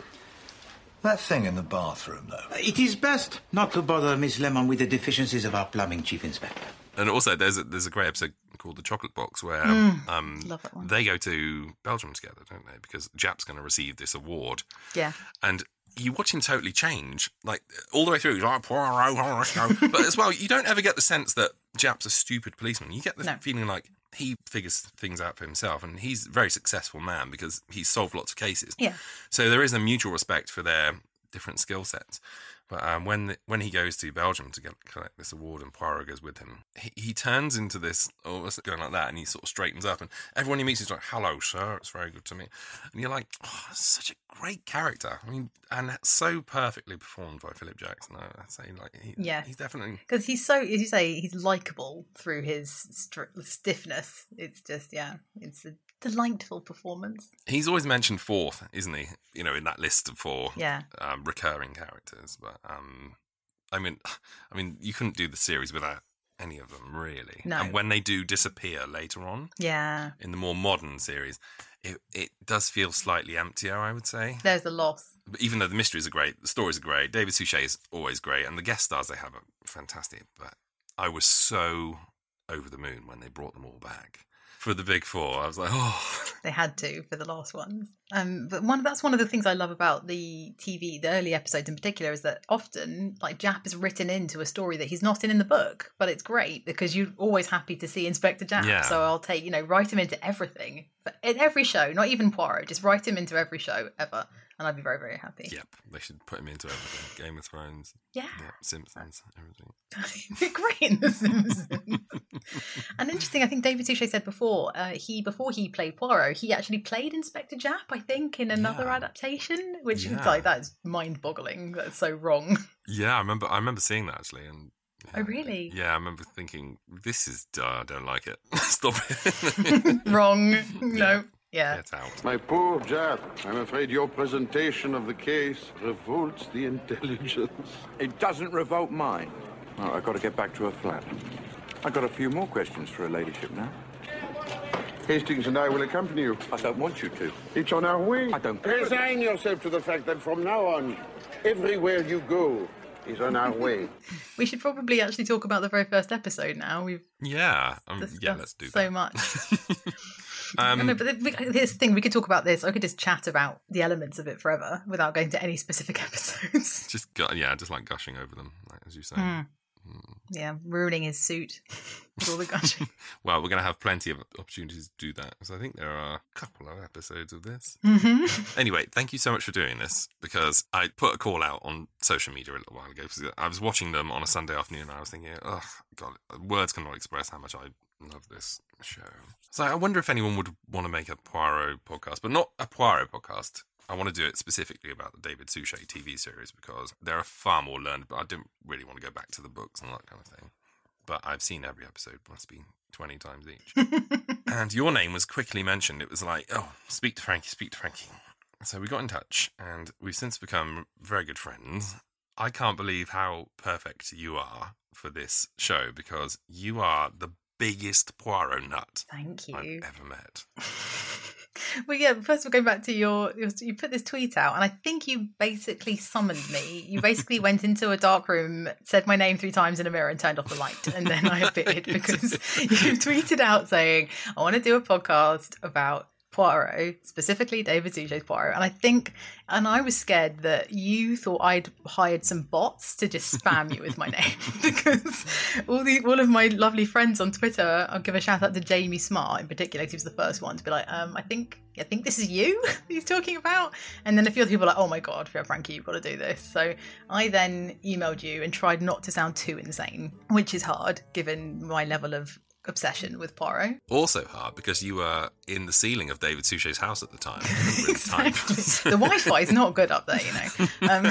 [SPEAKER 14] That thing in the bathroom, though.
[SPEAKER 8] It is best not to bother Miss Lemon with the deficiencies of our plumbing, Chief Inspector.
[SPEAKER 6] And also, there's a, there's a great episode called The Chocolate Box where
[SPEAKER 5] Mm,
[SPEAKER 6] um,
[SPEAKER 5] love that one.
[SPEAKER 6] they go to Belgium together, don't they? Because Japp's going to receive this award.
[SPEAKER 5] Yeah.
[SPEAKER 6] And you watch him totally change, like all the way through. He's like, Poirot, Poirot." but as well, you don't ever get the sense that Japp's a stupid policeman. You get the
[SPEAKER 5] No.
[SPEAKER 6] feeling like he figures things out for himself, and he's a very successful man because he's solved lots of cases.
[SPEAKER 5] Yeah.
[SPEAKER 6] So there is a mutual respect for their different skill sets. But um, when when he goes to Belgium to get, collect this award and Poirot goes with him, he, he turns into this, almost going like that, and he sort of straightens up. And everyone he meets is like, "Hello, sir. It's very good to meet." And you're like, oh, such a great character. I mean, and that's so perfectly performed by Philip Jackson. I- I'd say, like, he,
[SPEAKER 5] Yes.
[SPEAKER 6] he's definitely
[SPEAKER 5] because he's so as you say he's likable through his str- stiffness it's just yeah it's a delightful performance
[SPEAKER 6] He's always mentioned fourth, isn't he? You know, in that list of four
[SPEAKER 5] Yeah.
[SPEAKER 6] um, recurring characters. But um, I mean, I mean, you couldn't do the series without any of them, really.
[SPEAKER 5] No.
[SPEAKER 6] And when they do disappear later on,
[SPEAKER 5] yeah
[SPEAKER 6] in the more modern series, it it does feel slightly emptier. I would say.
[SPEAKER 5] there's a loss
[SPEAKER 6] But even though the mysteries are great, the stories are great. David Suchet is always great, and the guest stars they have are fantastic. But I was so over the moon when they brought them all back for the big four. I was like, oh,
[SPEAKER 5] they had to for the last ones. Um, but one that's one of the things I love about the TV, the early episodes in particular, is that often like Japp is written into a story that he's not in in the book, but it's great because you're always happy to see Inspector Japp.
[SPEAKER 6] Yeah.
[SPEAKER 5] So I'll take you know write him into everything in every show, not even Poirot, just write him into every show ever, and I'd be very very happy.
[SPEAKER 6] Yep, they should put him into everything. Game of Thrones.
[SPEAKER 5] Yeah.
[SPEAKER 6] Simpsons, everything.
[SPEAKER 5] They're great in The Simpsons. and interesting, I think David Suchet said before, uh, he before he played Poirot, he actually played Inspector Japp, I think, in another adaptation, which
[SPEAKER 6] Yeah.
[SPEAKER 5] is like that is mind-boggling. That's so wrong.
[SPEAKER 6] Yeah, I remember. I remember seeing that actually, and
[SPEAKER 5] Oh, really?
[SPEAKER 6] yeah, I remember thinking, "This is. I don't like it. Stop it.
[SPEAKER 5] wrong. No. Yeah.
[SPEAKER 6] Get out."
[SPEAKER 18] My poor Japp, I'm afraid your presentation of the case revolts the intelligence.
[SPEAKER 19] It doesn't revolt mine. Oh, I've got to get back to her flat. I've got a few more questions for her ladyship now.
[SPEAKER 18] Hastings and I will accompany you.
[SPEAKER 19] I don't want you to.
[SPEAKER 18] It's on our way.
[SPEAKER 19] I don't.
[SPEAKER 18] Resign yourself to the fact that from now on, everywhere you go is on our way.
[SPEAKER 5] We should probably actually talk about the very first episode now. We've
[SPEAKER 6] Yeah, um, yeah. Let's do
[SPEAKER 5] so
[SPEAKER 6] that.
[SPEAKER 5] much.
[SPEAKER 6] Um,
[SPEAKER 5] but this thing we could talk about this. I could just chat about the elements of it forever without going to any specific episodes.
[SPEAKER 6] just yeah, just like gushing over them, like, as you say.
[SPEAKER 5] Hmm. yeah, ruining his suit. with all the gushing.
[SPEAKER 6] Well, we're going to have plenty of opportunities to do that. So I think there are a couple of episodes of this.
[SPEAKER 5] Mhm.
[SPEAKER 6] Anyway, thank you so much for doing this because I put a call out on social media a little while ago because I was watching them on a Sunday afternoon and I was thinking, oh, God, words cannot express how much I love this show. So I wonder if anyone would want to make a Poirot podcast, but not a Poirot podcast. I want to do it specifically about the David Suchet TV series because there are far more learned, but I didn't really want to go back to the books and that kind of thing. But I've seen every episode, must be 20 times each. and your name was quickly mentioned. It was like, oh, speak to Frankie, speak to Frankie. So we got in touch and we've since become very good friends. I can't believe how perfect you are for this show because you are the biggest Poirot nut
[SPEAKER 5] Thank you.
[SPEAKER 6] I've ever met.
[SPEAKER 5] Well, yeah. First, of all, going back to your, your. You put this tweet out, and I think you basically summoned me. You basically went into a dark room, said my name three times in a mirror, and turned off the light, and then I appeared because you tweeted out saying, "I want to do a podcast about." Poirot, specifically David Suchet's Poirot, and I think, and I was scared that you thought I'd hired some bots to just spam you with my name because all the all of my lovely friends on Twitter. I'll give a shout out to Jamie Smart in particular. He was the first one to be like, um, I think I think this is you he's talking about. And then a few other people were like, oh my god, Frankie, you've got to do this. So I then emailed you and tried not to sound too insane, which is hard given my level of obsession with Poirot.
[SPEAKER 6] Also hard because you were in the ceiling of David Suchet's house at the time. exactly.
[SPEAKER 5] the Wi-Fi is not good up there, you know. Um,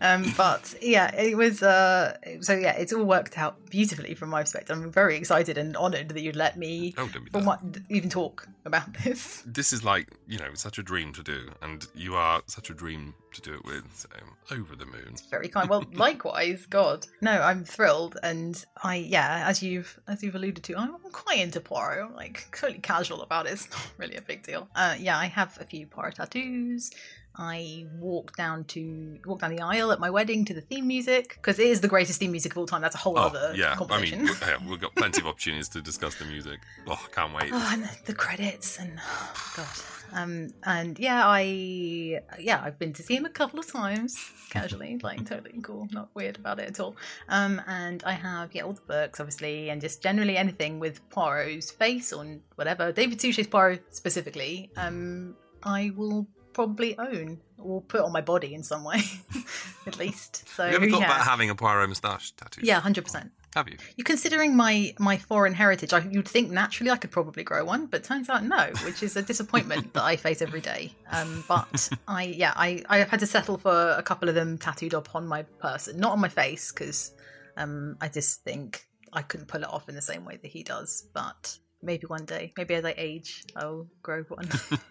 [SPEAKER 5] um, but yeah, it was. Uh, so yeah, it's all worked out beautifully from my perspective. I'm very excited and honoured that you'd let me
[SPEAKER 6] Oh, don't be
[SPEAKER 5] from what, even talk about this.
[SPEAKER 6] this is like you know such a dream to do and you are such a dream to do it with so over the moon
[SPEAKER 5] Very kind. Well, likewise, God. No, I'm thrilled, and I yeah, as you've as you've alluded to, I'm quite into Poirot. I'm like totally casual about it. It's not really a big deal. Uh, yeah, I have a few Poirot tattoos. I walk down to walk down the aisle at my wedding to the theme music because it is the greatest theme music of all time. That's a whole
[SPEAKER 6] oh
[SPEAKER 5] other
[SPEAKER 6] yeah i mean yeah, we've got plenty of opportunities to discuss the music oh i can't wait
[SPEAKER 5] Oh, and the, the credits and oh, God. Um, and yeah, I yeah, I've been to see him a couple of times, casually, like totally cool, not weird about it at all. Um, and I have yeah all the books, obviously, and just generally anything with Poirot's face or whatever. David Suchet's Poirot specifically, um, I will probably own or put on my body in some way, at least. So
[SPEAKER 6] you ever thought
[SPEAKER 5] yeah,
[SPEAKER 6] about having a poirot moustache tattoo
[SPEAKER 5] yeah, hundred percent.
[SPEAKER 6] Have you
[SPEAKER 5] You considering my my foreign heritage, I, you'd think naturally I could probably grow one, but turns out no, which is a disappointment that I face every day. Um, but I yeah I I have had to settle for a couple of them tattooed up on my person, not on my face because um, I just think I couldn't pull it off in the same way that he does. But maybe one day, maybe as I age, I'll grow one.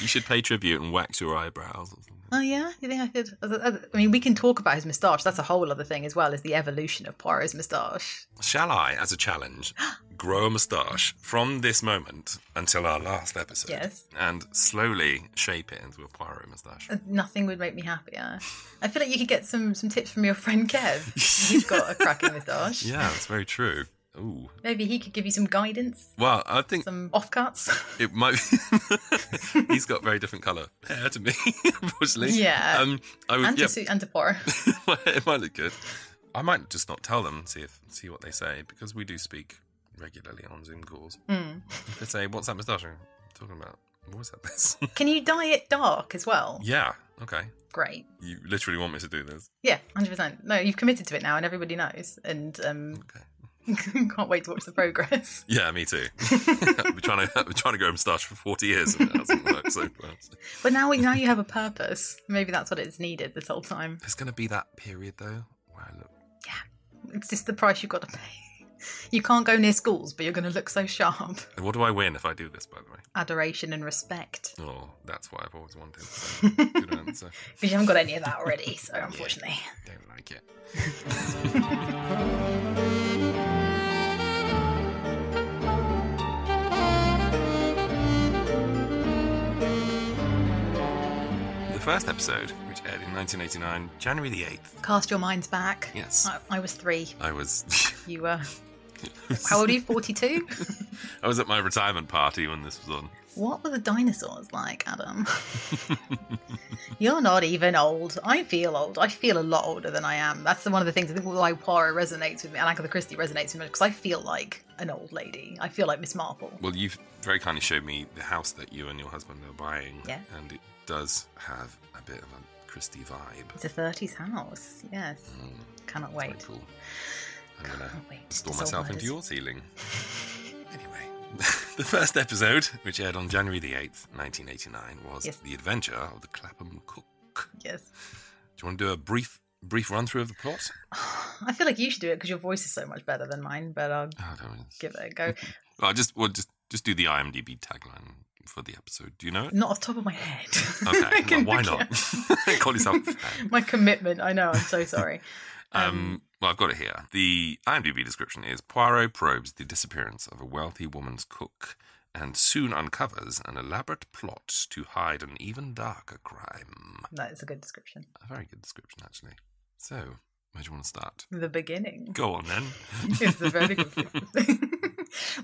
[SPEAKER 6] you should pay tribute and wax your eyebrows or something.
[SPEAKER 5] Oh yeah, you think I could? I mean, we can talk about his moustache. That's a whole other thing as well. as the evolution of Poirot's moustache.
[SPEAKER 6] shall i as a challenge grow a moustache from this moment until our last episode
[SPEAKER 5] Yes.
[SPEAKER 6] and slowly shape it into a poirot moustache
[SPEAKER 5] Uh, Nothing would make me happier. I feel like you could get some some tips from your friend Kev. He's got a cracking moustache.
[SPEAKER 6] yeah that's very true Ooh.
[SPEAKER 5] Maybe he could give you some guidance,
[SPEAKER 6] Well, I think
[SPEAKER 5] some offcuts.
[SPEAKER 6] it might. Be he's got very different colour hair to me, unfortunately.
[SPEAKER 5] Yeah.
[SPEAKER 6] Um, I would.
[SPEAKER 5] and,
[SPEAKER 6] yeah,
[SPEAKER 5] to suit and to pour.
[SPEAKER 6] it might look good. I might just not tell them see if see what they say because we do speak regularly on Zoom calls.
[SPEAKER 5] Mm.
[SPEAKER 6] If they say, "What's that moustache you're talking about?" I've always had this.
[SPEAKER 5] Can you dye it dark as well?
[SPEAKER 6] yeah. Okay.
[SPEAKER 5] Great.
[SPEAKER 6] You literally want me to do this?
[SPEAKER 5] Yeah, hundred percent. No, you've committed to it now, and everybody knows. And um, can't wait to watch the progress.
[SPEAKER 6] Yeah, me too. I've been trying to I've been trying to grow a moustache for forty years and it hasn't worked so well.
[SPEAKER 5] But now, now you have a purpose. Maybe that's what it's needed this whole time.
[SPEAKER 6] There's going to be that period though where I look.
[SPEAKER 5] Yeah, it's just the price you've got to pay. You can't go near schools, but you're going to look so sharp.
[SPEAKER 6] What do I win if I do this? By the way.
[SPEAKER 5] Adoration and respect.
[SPEAKER 6] Oh, that's what I've always wanted. So, good answer.
[SPEAKER 5] Because you haven't got any of that already, so unfortunately.
[SPEAKER 6] Don't like it. First episode, which aired in 1989, January the 8th,
[SPEAKER 5] Cast your minds back.
[SPEAKER 6] Yes.
[SPEAKER 5] I, I was three.
[SPEAKER 6] I was
[SPEAKER 5] You were. How old are you? 42?
[SPEAKER 6] I was at my retirement party when this was on.
[SPEAKER 5] What were the dinosaurs like, Adam? You're not even old. I feel old. I feel a lot older than I am. That's one of the things I think why Poirot resonates with me, and Agatha Christie resonates with me because I feel like an old lady. I feel like Miss Marple.
[SPEAKER 6] Well, you've very kindly showed me the house that you and your husband are buying.
[SPEAKER 5] Yes.
[SPEAKER 6] And it does have a bit of a Christie vibe.
[SPEAKER 5] It's a 30s house. Yes. Cannot wait.
[SPEAKER 6] Mm. Cool. I'm going
[SPEAKER 5] wait.
[SPEAKER 6] to store myself into your ceiling. anyway, the first episode, which aired on January the 8th, 1989, was
[SPEAKER 5] Yes.
[SPEAKER 6] The Adventure of the Clapham Cook.
[SPEAKER 5] Yes.
[SPEAKER 6] Do you want to do a brief brief run through of the plot?
[SPEAKER 5] I feel like you should do it because your voice is so much better than mine, but I'll
[SPEAKER 6] Oh,
[SPEAKER 5] give it a go.
[SPEAKER 6] Well, just well, just just do the IMDb tagline for the episode. Do you know it?
[SPEAKER 5] Not off the top of my head.
[SPEAKER 6] Okay, well, why not? Call yourself
[SPEAKER 5] my commitment. I know. I'm so sorry.
[SPEAKER 6] Um, well, I've got it here. The IMDb description is Poirot probes the disappearance of a wealthy woman's cook and soon uncovers an elaborate plot to hide an even darker crime.
[SPEAKER 5] That is a good description.
[SPEAKER 6] A very good description, actually. So, where do you want to start?
[SPEAKER 5] The beginning.
[SPEAKER 6] Go on then.
[SPEAKER 5] it's a very good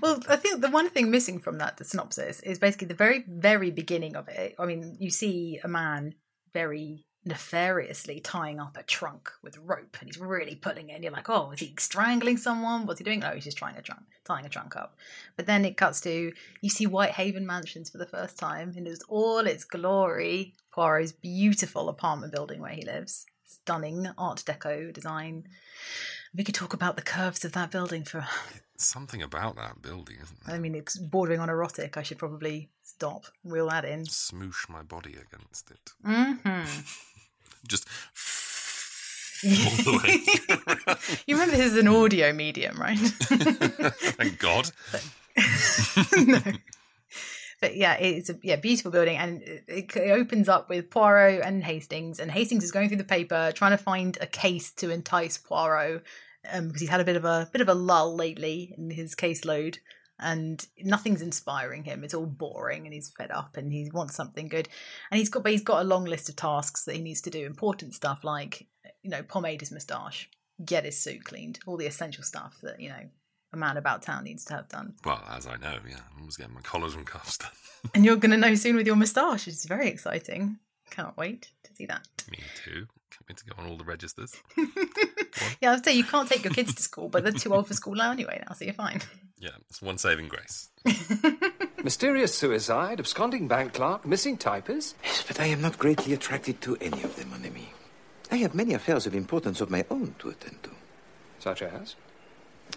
[SPEAKER 5] well, I think the one thing missing from that the synopsis is basically the very, very beginning of it. I mean, you see a man very nefariously tying up a trunk with rope, and he's really pulling it. And you're like, oh, is he strangling someone? What's he doing? No, he's just trying a trunk, tying a trunk up. But then it cuts to you see Whitehaven Mansions for the first time, and it's all its glory. Poirot's beautiful apartment building where he lives, stunning Art Deco design. We could talk about the curves of that building for
[SPEAKER 6] Something about that building, isn't
[SPEAKER 5] I mean, it's bordering on erotic. I should probably stop, reel that in.
[SPEAKER 6] Smoosh my body against it.
[SPEAKER 5] Mm-hmm.
[SPEAKER 6] Just all the way.
[SPEAKER 5] you remember this is an audio medium, right?
[SPEAKER 6] Thank God.
[SPEAKER 5] no. But yeah, it's a yeah beautiful building, and it, it opens up with Poirot and Hastings, and Hastings is going through the paper trying to find a case to entice Poirot um, because he's had a bit of a bit of a lull lately in his caseload, and nothing's inspiring him. It's all boring, and he's fed up, and he wants something good, and he's got but he's got a long list of tasks that he needs to do, important stuff like you know pomade his moustache, get his suit cleaned, all the essential stuff that you know a man about town needs to have done.
[SPEAKER 6] Well, as I know, yeah, I'm always getting my collars and cuffs done.
[SPEAKER 5] and you're going to know soon with your moustache. It's very exciting. Can't wait to see that.
[SPEAKER 6] Me too. Can't wait to go on all the registers.
[SPEAKER 5] Yeah, I'd say you can't take your kids to school, but they're too old for school now anyway. Now, so you're fine.
[SPEAKER 6] Yeah, it's one saving grace.
[SPEAKER 15] Mysterious suicide, absconding bank clerk, missing typist.
[SPEAKER 8] Yes, but I am not greatly attracted to any of them, mon ami. I have many affairs of importance of my own to attend to.
[SPEAKER 15] Such as?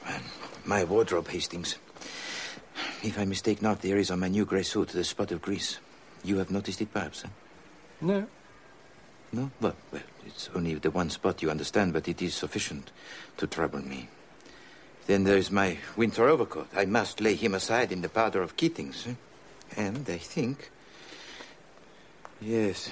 [SPEAKER 8] Um, my wardrobe, Hastings. If I mistake not, there is on my new grey suit the spot of grease. You have noticed it, perhaps? Huh?
[SPEAKER 15] No.
[SPEAKER 8] No? Well, well, it's only the one spot, you understand, but it is sufficient to trouble me. Then there's my winter overcoat. I must lay him aside in the powder of Keating's. Eh? And I think. Yes,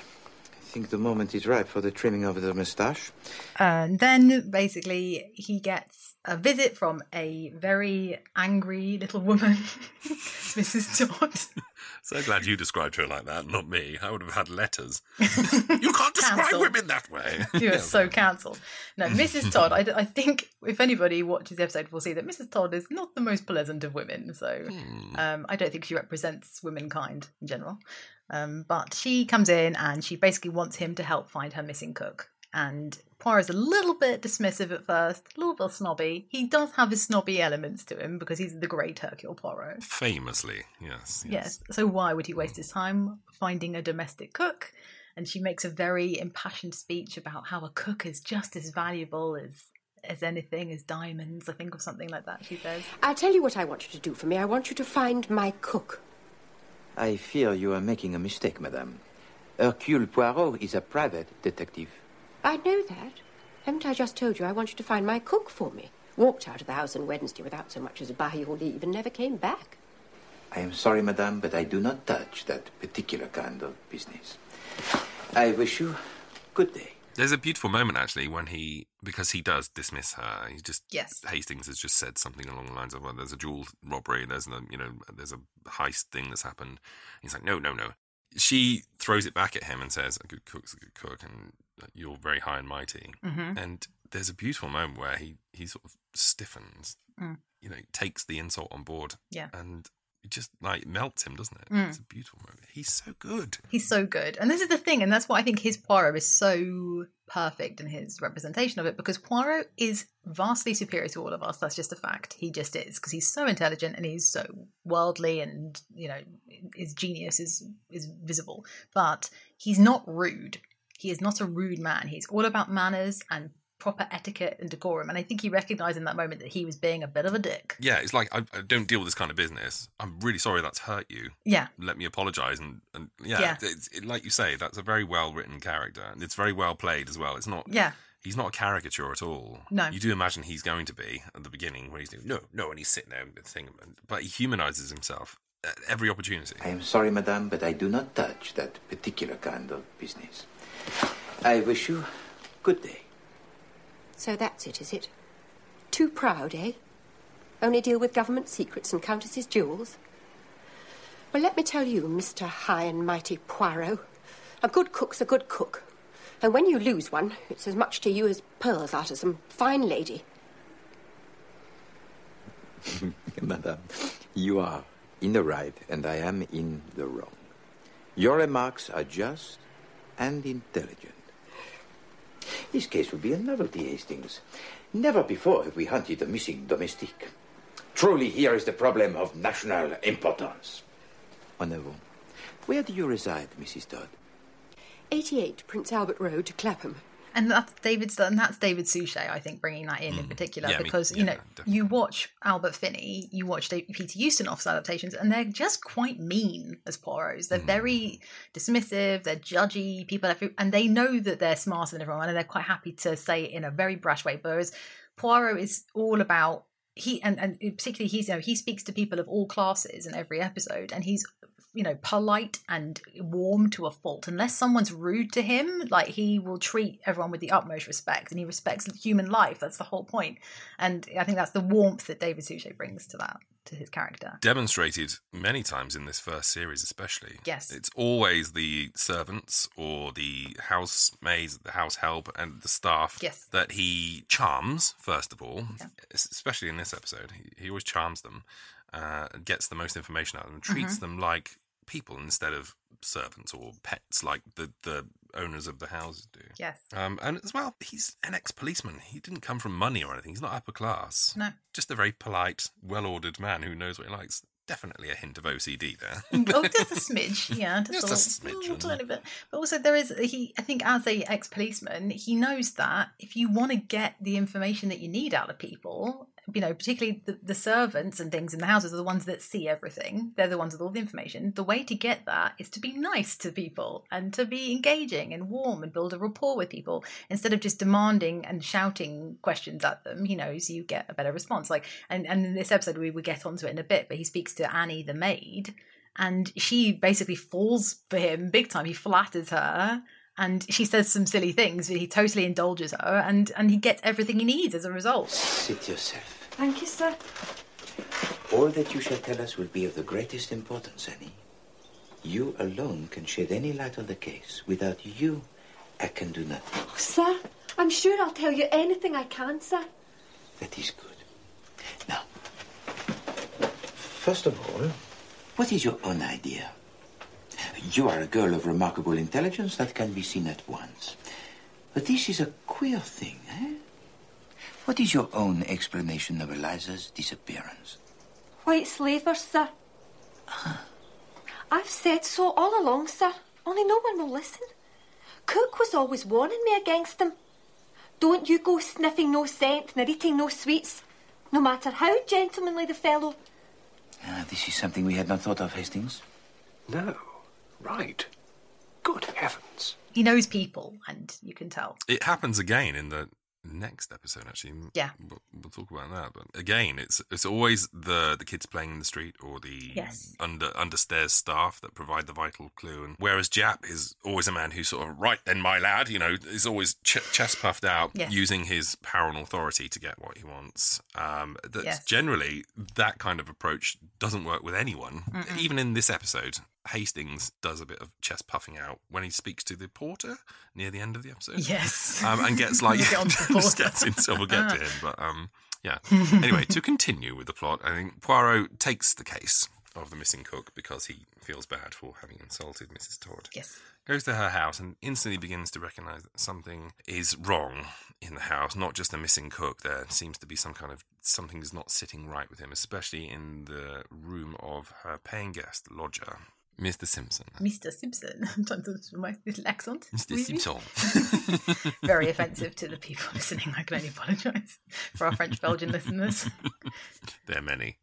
[SPEAKER 8] think the moment is ripe for the trimming of the moustache.
[SPEAKER 5] And then basically he gets a visit from a very angry little woman, Mrs. Todd.
[SPEAKER 6] So glad you described her like that, not me. I would have had letters. you can't describe
[SPEAKER 5] Cancelled.
[SPEAKER 6] women that way.
[SPEAKER 5] You are so cancelled. No, Mrs. Todd, I, I think if anybody watches the episode will see that Mrs. Todd is not the most pleasant of women. So um, I don't think she represents womankind in general. Um, but she comes in and she basically wants him to help find her missing cook. And Poirot's a little bit dismissive at first, a little bit snobby. He does have his snobby elements to him because he's the great Hercule Poirot.
[SPEAKER 6] Famously, yes.
[SPEAKER 5] Yes. So why would he waste his time finding a domestic cook? And she makes a very impassioned speech about how a cook is just as valuable as as anything as diamonds. I think, or something like that. She says.
[SPEAKER 9] I'll tell you what I want you to do for me. I want you to find my cook.
[SPEAKER 8] I fear you are making a mistake, madame. Hercule Poirot is a private detective.
[SPEAKER 9] I know that. Haven't I just told you I want you to find my cook for me? Walked out of the house on Wednesday without so much as a by your leave and never came back.
[SPEAKER 8] I am sorry, madame, but I do not touch that particular kind of business. I wish you good day.
[SPEAKER 6] There's a beautiful moment actually when he because he does dismiss her. He just
[SPEAKER 5] Yes.
[SPEAKER 6] Hastings has just said something along the lines of, "Well, there's a jewel robbery. There's a you know there's a heist thing that's happened." He's like, "No, no, no." She throws it back at him and says, "A good cook's a good cook, and you're very high and mighty."
[SPEAKER 5] Mhm.
[SPEAKER 6] And there's a beautiful moment where he he sort of stiffens.
[SPEAKER 5] Mm.
[SPEAKER 6] You know, takes the insult on board.
[SPEAKER 5] Yeah.
[SPEAKER 6] and it just like melts him, doesn't it?
[SPEAKER 5] Mm.
[SPEAKER 6] It's a beautiful moment. He's so good.
[SPEAKER 5] He's so good. And this is the thing, and that's why I think his Poirot is so perfect in his representation of it, because Poirot is vastly superior to all of us. That's just a fact. He just is, because he's so intelligent and he's so worldly and, you know, his genius is is visible. But he's not rude. He is not a rude man. He's all about manners and proper etiquette and decorum. And I think he recognized in that moment that he was being a bit of a dick.
[SPEAKER 6] Yeah, it's like I, I don't deal with this kind of business. I'm really sorry that's hurt you.
[SPEAKER 5] Yeah.
[SPEAKER 6] Let me apologise and, and yeah,
[SPEAKER 5] Yeah.
[SPEAKER 6] It's, it, like you say, that's a very well written character and it's very well played as well. It's not.
[SPEAKER 5] Yeah.
[SPEAKER 6] He's not a caricature at all.
[SPEAKER 5] No.
[SPEAKER 6] You do imagine he's going to be at the beginning where he's doing no, no, and he's sitting there and thing, but he humanises himself at every opportunity.
[SPEAKER 8] I am sorry, madame, but I do not touch that particular kind of business. I wish you good day.
[SPEAKER 9] So that's it, is it? Too proud, eh? Only deal with government secrets and countesses' jewels? Well, let me tell you, Mr. High and Mighty Poirot, a good cook's a good cook. And when you lose one, it's as much to you as pearls out of some fine lady.
[SPEAKER 8] Madame, you are in the right and I am in the wrong. Your remarks are just and intelligent. This case will be a novelty, Hastings. Never before have we hunted a missing domestique. Truly, here is the problem of national importance. Oh, en avant. Where do you reside, Mrs. Todd?
[SPEAKER 9] 88 Prince Albert Road, Clapham.
[SPEAKER 5] And that's David's, and that's David Suchet, I think, bringing that in in particular,
[SPEAKER 9] Yeah,
[SPEAKER 5] because you know you watch Albert Finney, you watch Dave, Peter Ustinov's adaptations, and they're just quite mean as Poirot's. They're very dismissive, they're judgy, people, every, and they know that they're smarter than everyone, and they're quite happy to say it in a very brash way. Whereas Poirot is all about he and, and particularly he's you know he speaks to people of all classes in every episode, and he's you know polite and warm to a fault unless someone's rude to him like he will treat everyone with the utmost respect and he respects human life that's the whole point. and i think that's the warmth that david suchet brings to that to his character
[SPEAKER 6] Demonstrated many times in this first series, especially.
[SPEAKER 5] Yes.
[SPEAKER 6] It's always the servants or the housemaids, the house help, and the staff
[SPEAKER 5] Yes.
[SPEAKER 6] that he charms, first of all, es- especially in this episode. He, he always charms them, uh, gets the most information out of them, treats
[SPEAKER 5] Mhm.
[SPEAKER 6] them like people instead of servants or pets like the, the owners of the houses do.
[SPEAKER 5] Yes.
[SPEAKER 6] Um, and as well, he's an ex policeman. He didn't come from money or anything. He's not upper class.
[SPEAKER 5] No.
[SPEAKER 6] Just a very polite, well ordered man who knows what he likes. Definitely a hint of OCD there.
[SPEAKER 5] oh, just a smidge, yeah, just,
[SPEAKER 6] Just
[SPEAKER 5] a
[SPEAKER 6] a
[SPEAKER 5] little,
[SPEAKER 6] smidge,
[SPEAKER 5] little tiny bit. But also, there is he. I think as a ex policeman, he knows that if you want to get the information that you need out of people, you know, particularly the, the servants and things in the houses are the ones that see everything. They're the ones with all the information. The way to get that is to be nice to people and to be engaging and warm and build a rapport with people instead of just demanding and shouting questions at them. He knows you get a better response. Like, and and in this episode, we will get onto it in a bit, but he speaks to Annie, the maid, and she basically falls for him big time. He flatters her. And she says some silly things, but he totally indulges her, and, and he gets everything he needs as a result.
[SPEAKER 8] Sit yourself.
[SPEAKER 9] Thank you, sir.
[SPEAKER 8] All that you shall tell us will be of the greatest importance, Annie. You alone can shed any light on the case. Without you, I can do nothing.
[SPEAKER 9] Oh, sir, I'm sure I'll tell you anything I can, sir.
[SPEAKER 8] That is good. Now, first of all, what is your own idea? You are a girl of remarkable intelligence that can be seen at once. But this is a queer thing, eh? What is your own explanation of Eliza's disappearance?
[SPEAKER 9] White slavers, sir. I've said so all along, sir. Only no one will listen. Cook was always warning me against them. Don't you go sniffing no scent nor eating no sweets, no matter how gentlemanly the fellow.
[SPEAKER 8] Ah, this is something we had not thought of, Hastings.
[SPEAKER 15] No. Right. Good heavens.
[SPEAKER 5] He knows people, and you can tell.
[SPEAKER 6] It happens again in the next episode. Actually,
[SPEAKER 5] Yeah.
[SPEAKER 6] We'll, we'll talk about that. But again, it's it's always the the kids playing in the street or the
[SPEAKER 5] Yes.
[SPEAKER 6] under understairs staff that provide the vital clue. And whereas Japp is always a man who's sort of right then, my lad, you know, is always ch- chest puffed out,
[SPEAKER 5] Yes.
[SPEAKER 6] using his power and authority to get what he wants. Um, that's
[SPEAKER 5] Yes.
[SPEAKER 6] generally that kind of approach doesn't work with anyone.
[SPEAKER 5] Mm-mm.
[SPEAKER 6] Even in this episode, Hastings does a bit of chest puffing out when he speaks to the porter near the end of the episode.
[SPEAKER 5] Yes.
[SPEAKER 6] um, and gets like
[SPEAKER 5] Get on to the
[SPEAKER 6] just gets in, so we'll get to him. But um, yeah. anyway, to continue with the plot, I think Poirot takes the case of the missing cook because he feels bad for having insulted Mrs. Todd.
[SPEAKER 5] Yes.
[SPEAKER 6] Goes to her house and instantly begins to recognise that something is wrong in the house. Not just the missing cook. There seems to be some kind of something is not sitting right with him, especially in the room of her paying guest lodger, Mr. Simpson.
[SPEAKER 5] Mr. Simpson. I'm trying to do my little accent.
[SPEAKER 6] Mr. Simpson.
[SPEAKER 5] Very offensive to the people listening. I can only apologise for our French Belgian listeners.
[SPEAKER 6] There are many.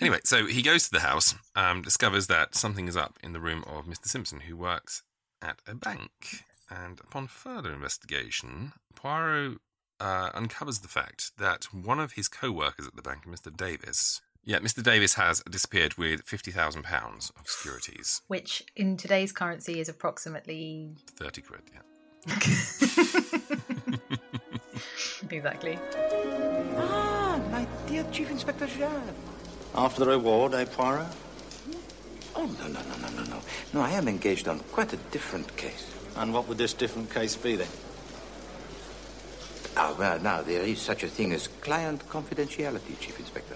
[SPEAKER 6] anyway, so he goes to the house, um, discovers that something is up in the room of Mr. Simpson, who works at a bank. And upon further investigation, Poirot uh, uncovers the fact that one of his co workers at the bank, Mr. Davis, yeah, Mr. Davis has disappeared with £50,000 of securities.
[SPEAKER 5] Which in today's currency is approximately
[SPEAKER 6] 30 quid, yeah.
[SPEAKER 5] exactly.
[SPEAKER 8] Ah, my dear Chief Inspector Japp.
[SPEAKER 14] After the reward, eh, Poirot?
[SPEAKER 8] Oh, no, no, no, no, no, no. No, I am engaged on quite a different case.
[SPEAKER 14] And what would this different case be then?
[SPEAKER 8] Ah, well, now, there is such a thing as client confidentiality, Chief Inspector.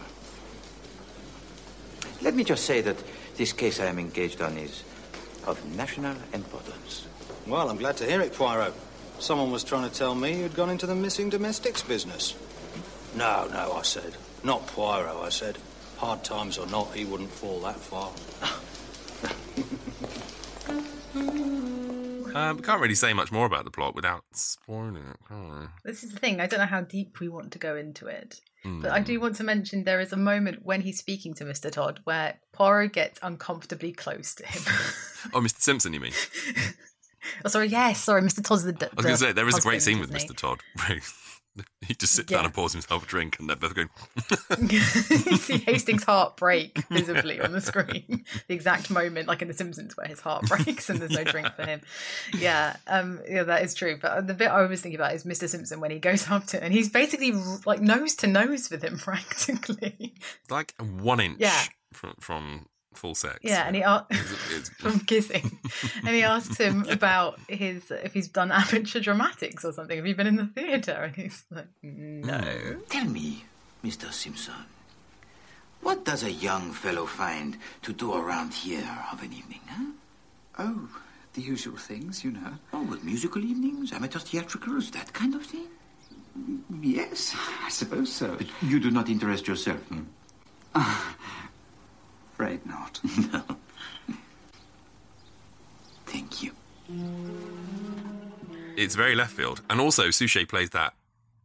[SPEAKER 8] Let me just say that this case I am engaged on is of national importance.
[SPEAKER 14] Well, I'm glad to hear it, Poirot. Someone was trying to tell me you'd gone into the missing domestics business. No, no, I said. Not Poirot, I said. Hard times or not, he wouldn't fall that far.
[SPEAKER 6] Um, we can't really say much more about the plot without spoiling it, can we?
[SPEAKER 5] This is the thing. I don't know how deep we want to go into it. But I
[SPEAKER 6] Hmm.
[SPEAKER 5] do want to mention there is a moment when he's speaking to Mr. Todd where Poirot gets uncomfortably close to him.
[SPEAKER 6] Oh, Mr. Simpson, you mean?
[SPEAKER 5] oh, sorry, yes, sorry, Mr. Todd's the.
[SPEAKER 6] I was going to say, there is a great scene with Mr. Todd. he just sits down and pours himself a drink, and they're both going,
[SPEAKER 5] you see Hastings' heart break visibly on the screen. The exact moment, like in The Simpsons, where his heart breaks and there's no drink for him. Yeah, um, yeah, that is true. But the bit I was thinking about is Mr. Simpson when he goes up to and he's basically like nose to nose with him practically.
[SPEAKER 6] like one inch
[SPEAKER 5] Yeah.
[SPEAKER 6] from, from full sex.
[SPEAKER 5] Yeah, and he a-
[SPEAKER 6] It's- it's-
[SPEAKER 5] from kissing, and he asks him about his if he's done amateur dramatics or something. Have you been in the theatre? And he's like, no.
[SPEAKER 8] Tell me, Mr. Simpson, what does a young fellow find to do around here of an evening, huh?
[SPEAKER 20] Oh, the usual things, you know.
[SPEAKER 8] Oh, with musical evenings, amateur theatricals, that kind of thing?
[SPEAKER 20] Yes, I suppose so.
[SPEAKER 8] But you do not interest yourself, hmm?
[SPEAKER 20] Afraid not.
[SPEAKER 8] no. Thank you.
[SPEAKER 6] it's very left field. And also, Suchet plays that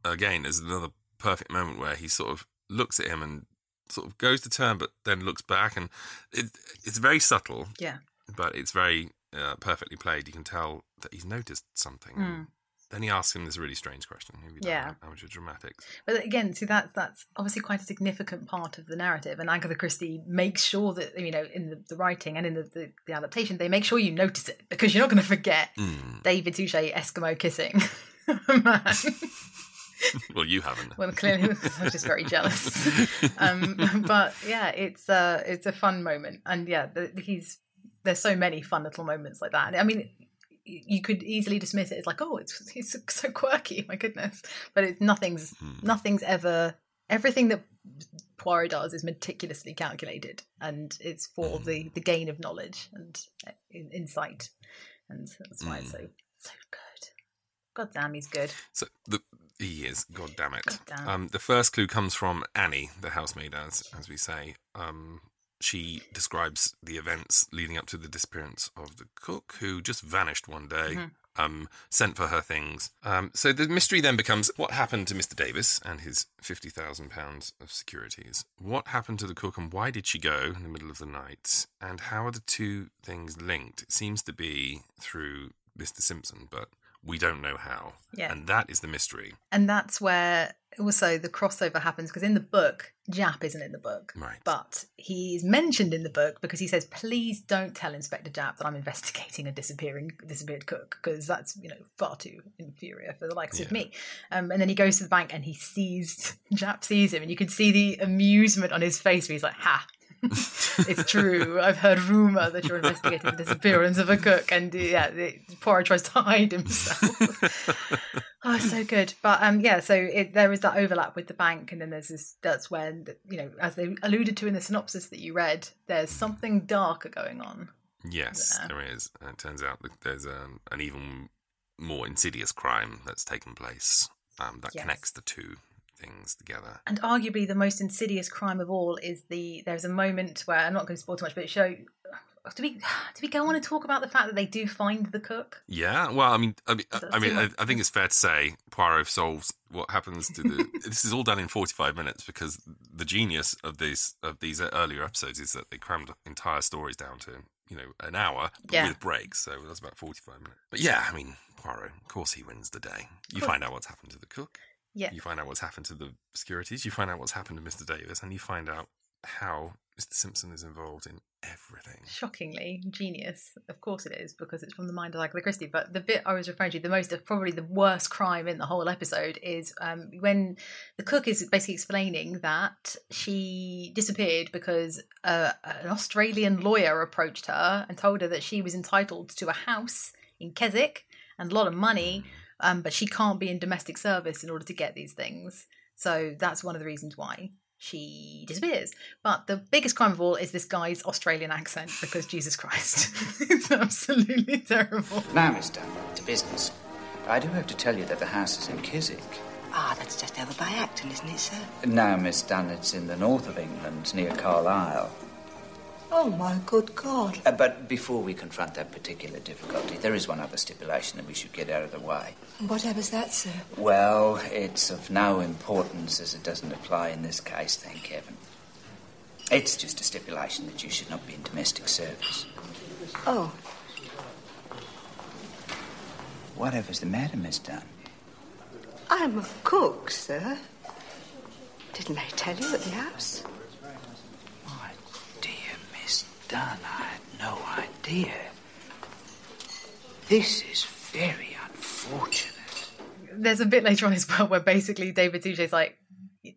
[SPEAKER 6] again as another perfect moment where he sort of looks at him and sort of goes to turn, but then looks back, and it, it's very subtle.
[SPEAKER 5] Yeah.
[SPEAKER 6] but it's very uh, perfectly played. You can tell that he's noticed something.
[SPEAKER 5] Mm.
[SPEAKER 6] Then he asks him this really strange question: Have you done
[SPEAKER 5] Yeah.
[SPEAKER 6] amateur dramatics?
[SPEAKER 5] But again, see that's that's obviously quite a significant part of the narrative, and Agatha Christie makes sure that you know in the, the writing and in the, the, the adaptation they make sure you notice it because you're not going to forget
[SPEAKER 6] Mm.
[SPEAKER 5] David Suchet Eskimo kissing man.
[SPEAKER 6] well, you haven't.
[SPEAKER 5] well, clearly I'm just very jealous. um, but yeah, it's uh, it's a fun moment, and yeah, the, he's there's so many fun little moments like that. I mean, you could easily dismiss it as like, oh, it's it's so quirky, my goodness. But it's nothing's nothing's ever everything that Poirot does is meticulously calculated, and it's for the the gain of knowledge and uh, insight, and that's why it's so so good. God damn, he's good.
[SPEAKER 6] So the he is. God damn it.
[SPEAKER 5] God damn.
[SPEAKER 6] Um, the first clue comes from Annie, the housemaid, as as we say. Um, she describes the events leading up to the disappearance of the cook, who just vanished one day.
[SPEAKER 5] Mhm.
[SPEAKER 6] Um, sent for her things. Um, so the mystery then becomes what happened to Mr. Davis and his fifty thousand pounds of securities. What happened to the cook, and why did she go in the middle of the night? And how are the two things linked? It seems to be through Mr. Simpson, but we don't know how.
[SPEAKER 5] Yeah.
[SPEAKER 6] And that is the mystery.
[SPEAKER 5] And that's where also the crossover happens because in the book, Japp isn't in the book.
[SPEAKER 6] Right.
[SPEAKER 5] But he's mentioned in the book because he says, please don't tell Inspector Japp that I'm investigating a disappearing disappeared cook because that's, you know, far too inferior for the likes of me. Um, and then he goes to the bank and he sees, Japp sees him and you can see the amusement on his face where he's like, ha. it's true. I've heard rumor that you're investigating the disappearance of a cook, and uh, yeah, the, Poirot tries to hide himself. Oh, so good. But um, yeah, so it, there is that overlap with the bank, and then there's this. That's when you know, as they alluded to in the synopsis that you read, there's something darker going on.
[SPEAKER 6] Yes,
[SPEAKER 5] Yeah.
[SPEAKER 6] there is. And it turns out that there's um, an even more insidious crime that's taken place um, that
[SPEAKER 5] Yes.
[SPEAKER 6] connects the two things together.
[SPEAKER 5] And arguably, the most insidious crime of all is the. There's a moment where I'm not going to spoil too much, but it show. Do we do we go on and talk about the fact that they do find the cook?
[SPEAKER 6] Yeah, well, I mean, I mean,
[SPEAKER 5] That's
[SPEAKER 6] I, mean, I. I think it's fair to say Poirot solves what happens to the. this is all done in forty-five minutes because the genius of these of these earlier episodes is that they crammed entire stories down to you know an hour
[SPEAKER 5] Yeah.
[SPEAKER 6] with breaks, so that's about forty-five minutes. But yeah, I mean, Poirot, of course, he wins the day. You find out what's happened to the cook.
[SPEAKER 5] Yeah.
[SPEAKER 6] You find out what's happened to the securities. You find out what's happened to Mr. Davis, and you find out how Mr. Simpson is involved in everything.
[SPEAKER 5] Shockingly genius. Of course it is because it's from the mind of Agatha Christie. But the bit I was referring to, the most probably the worst crime in the whole episode is um, when the cook is basically explaining that she disappeared because uh, an Australian lawyer approached her and told her that she was entitled to a house in Keswick and a lot of money, um, but she can't be in domestic service in order to get these things. So that's one of the reasons why she disappears. But the biggest crime of all is this guy's Australian accent because Jesus Christ, it's absolutely terrible.
[SPEAKER 20] Now, Miss Dunn, to business. I do have to tell you that the house is in Keswick.
[SPEAKER 21] Ah, that's just over by Acton, isn't it, sir?
[SPEAKER 20] No, Miss Dunn, it's in the north of England, near Carlisle.
[SPEAKER 21] Oh, my good God.
[SPEAKER 20] Uh, but before we confront that particular difficulty, there is one other stipulation that we should get out of the way.
[SPEAKER 21] Whatever's that, sir?
[SPEAKER 20] Well, it's of no importance as it doesn't apply in this case, thank heaven. It's just a stipulation that you should not be in domestic service.
[SPEAKER 21] Oh,
[SPEAKER 20] Whatever's the matter, Miss Dunn?
[SPEAKER 21] I'm a cook, sir. Didn't they tell you at the house?
[SPEAKER 20] Dear Miss Dunn, I had no idea. This is very unfortunate.
[SPEAKER 5] There's a bit later on as well where basically David Suchet's like,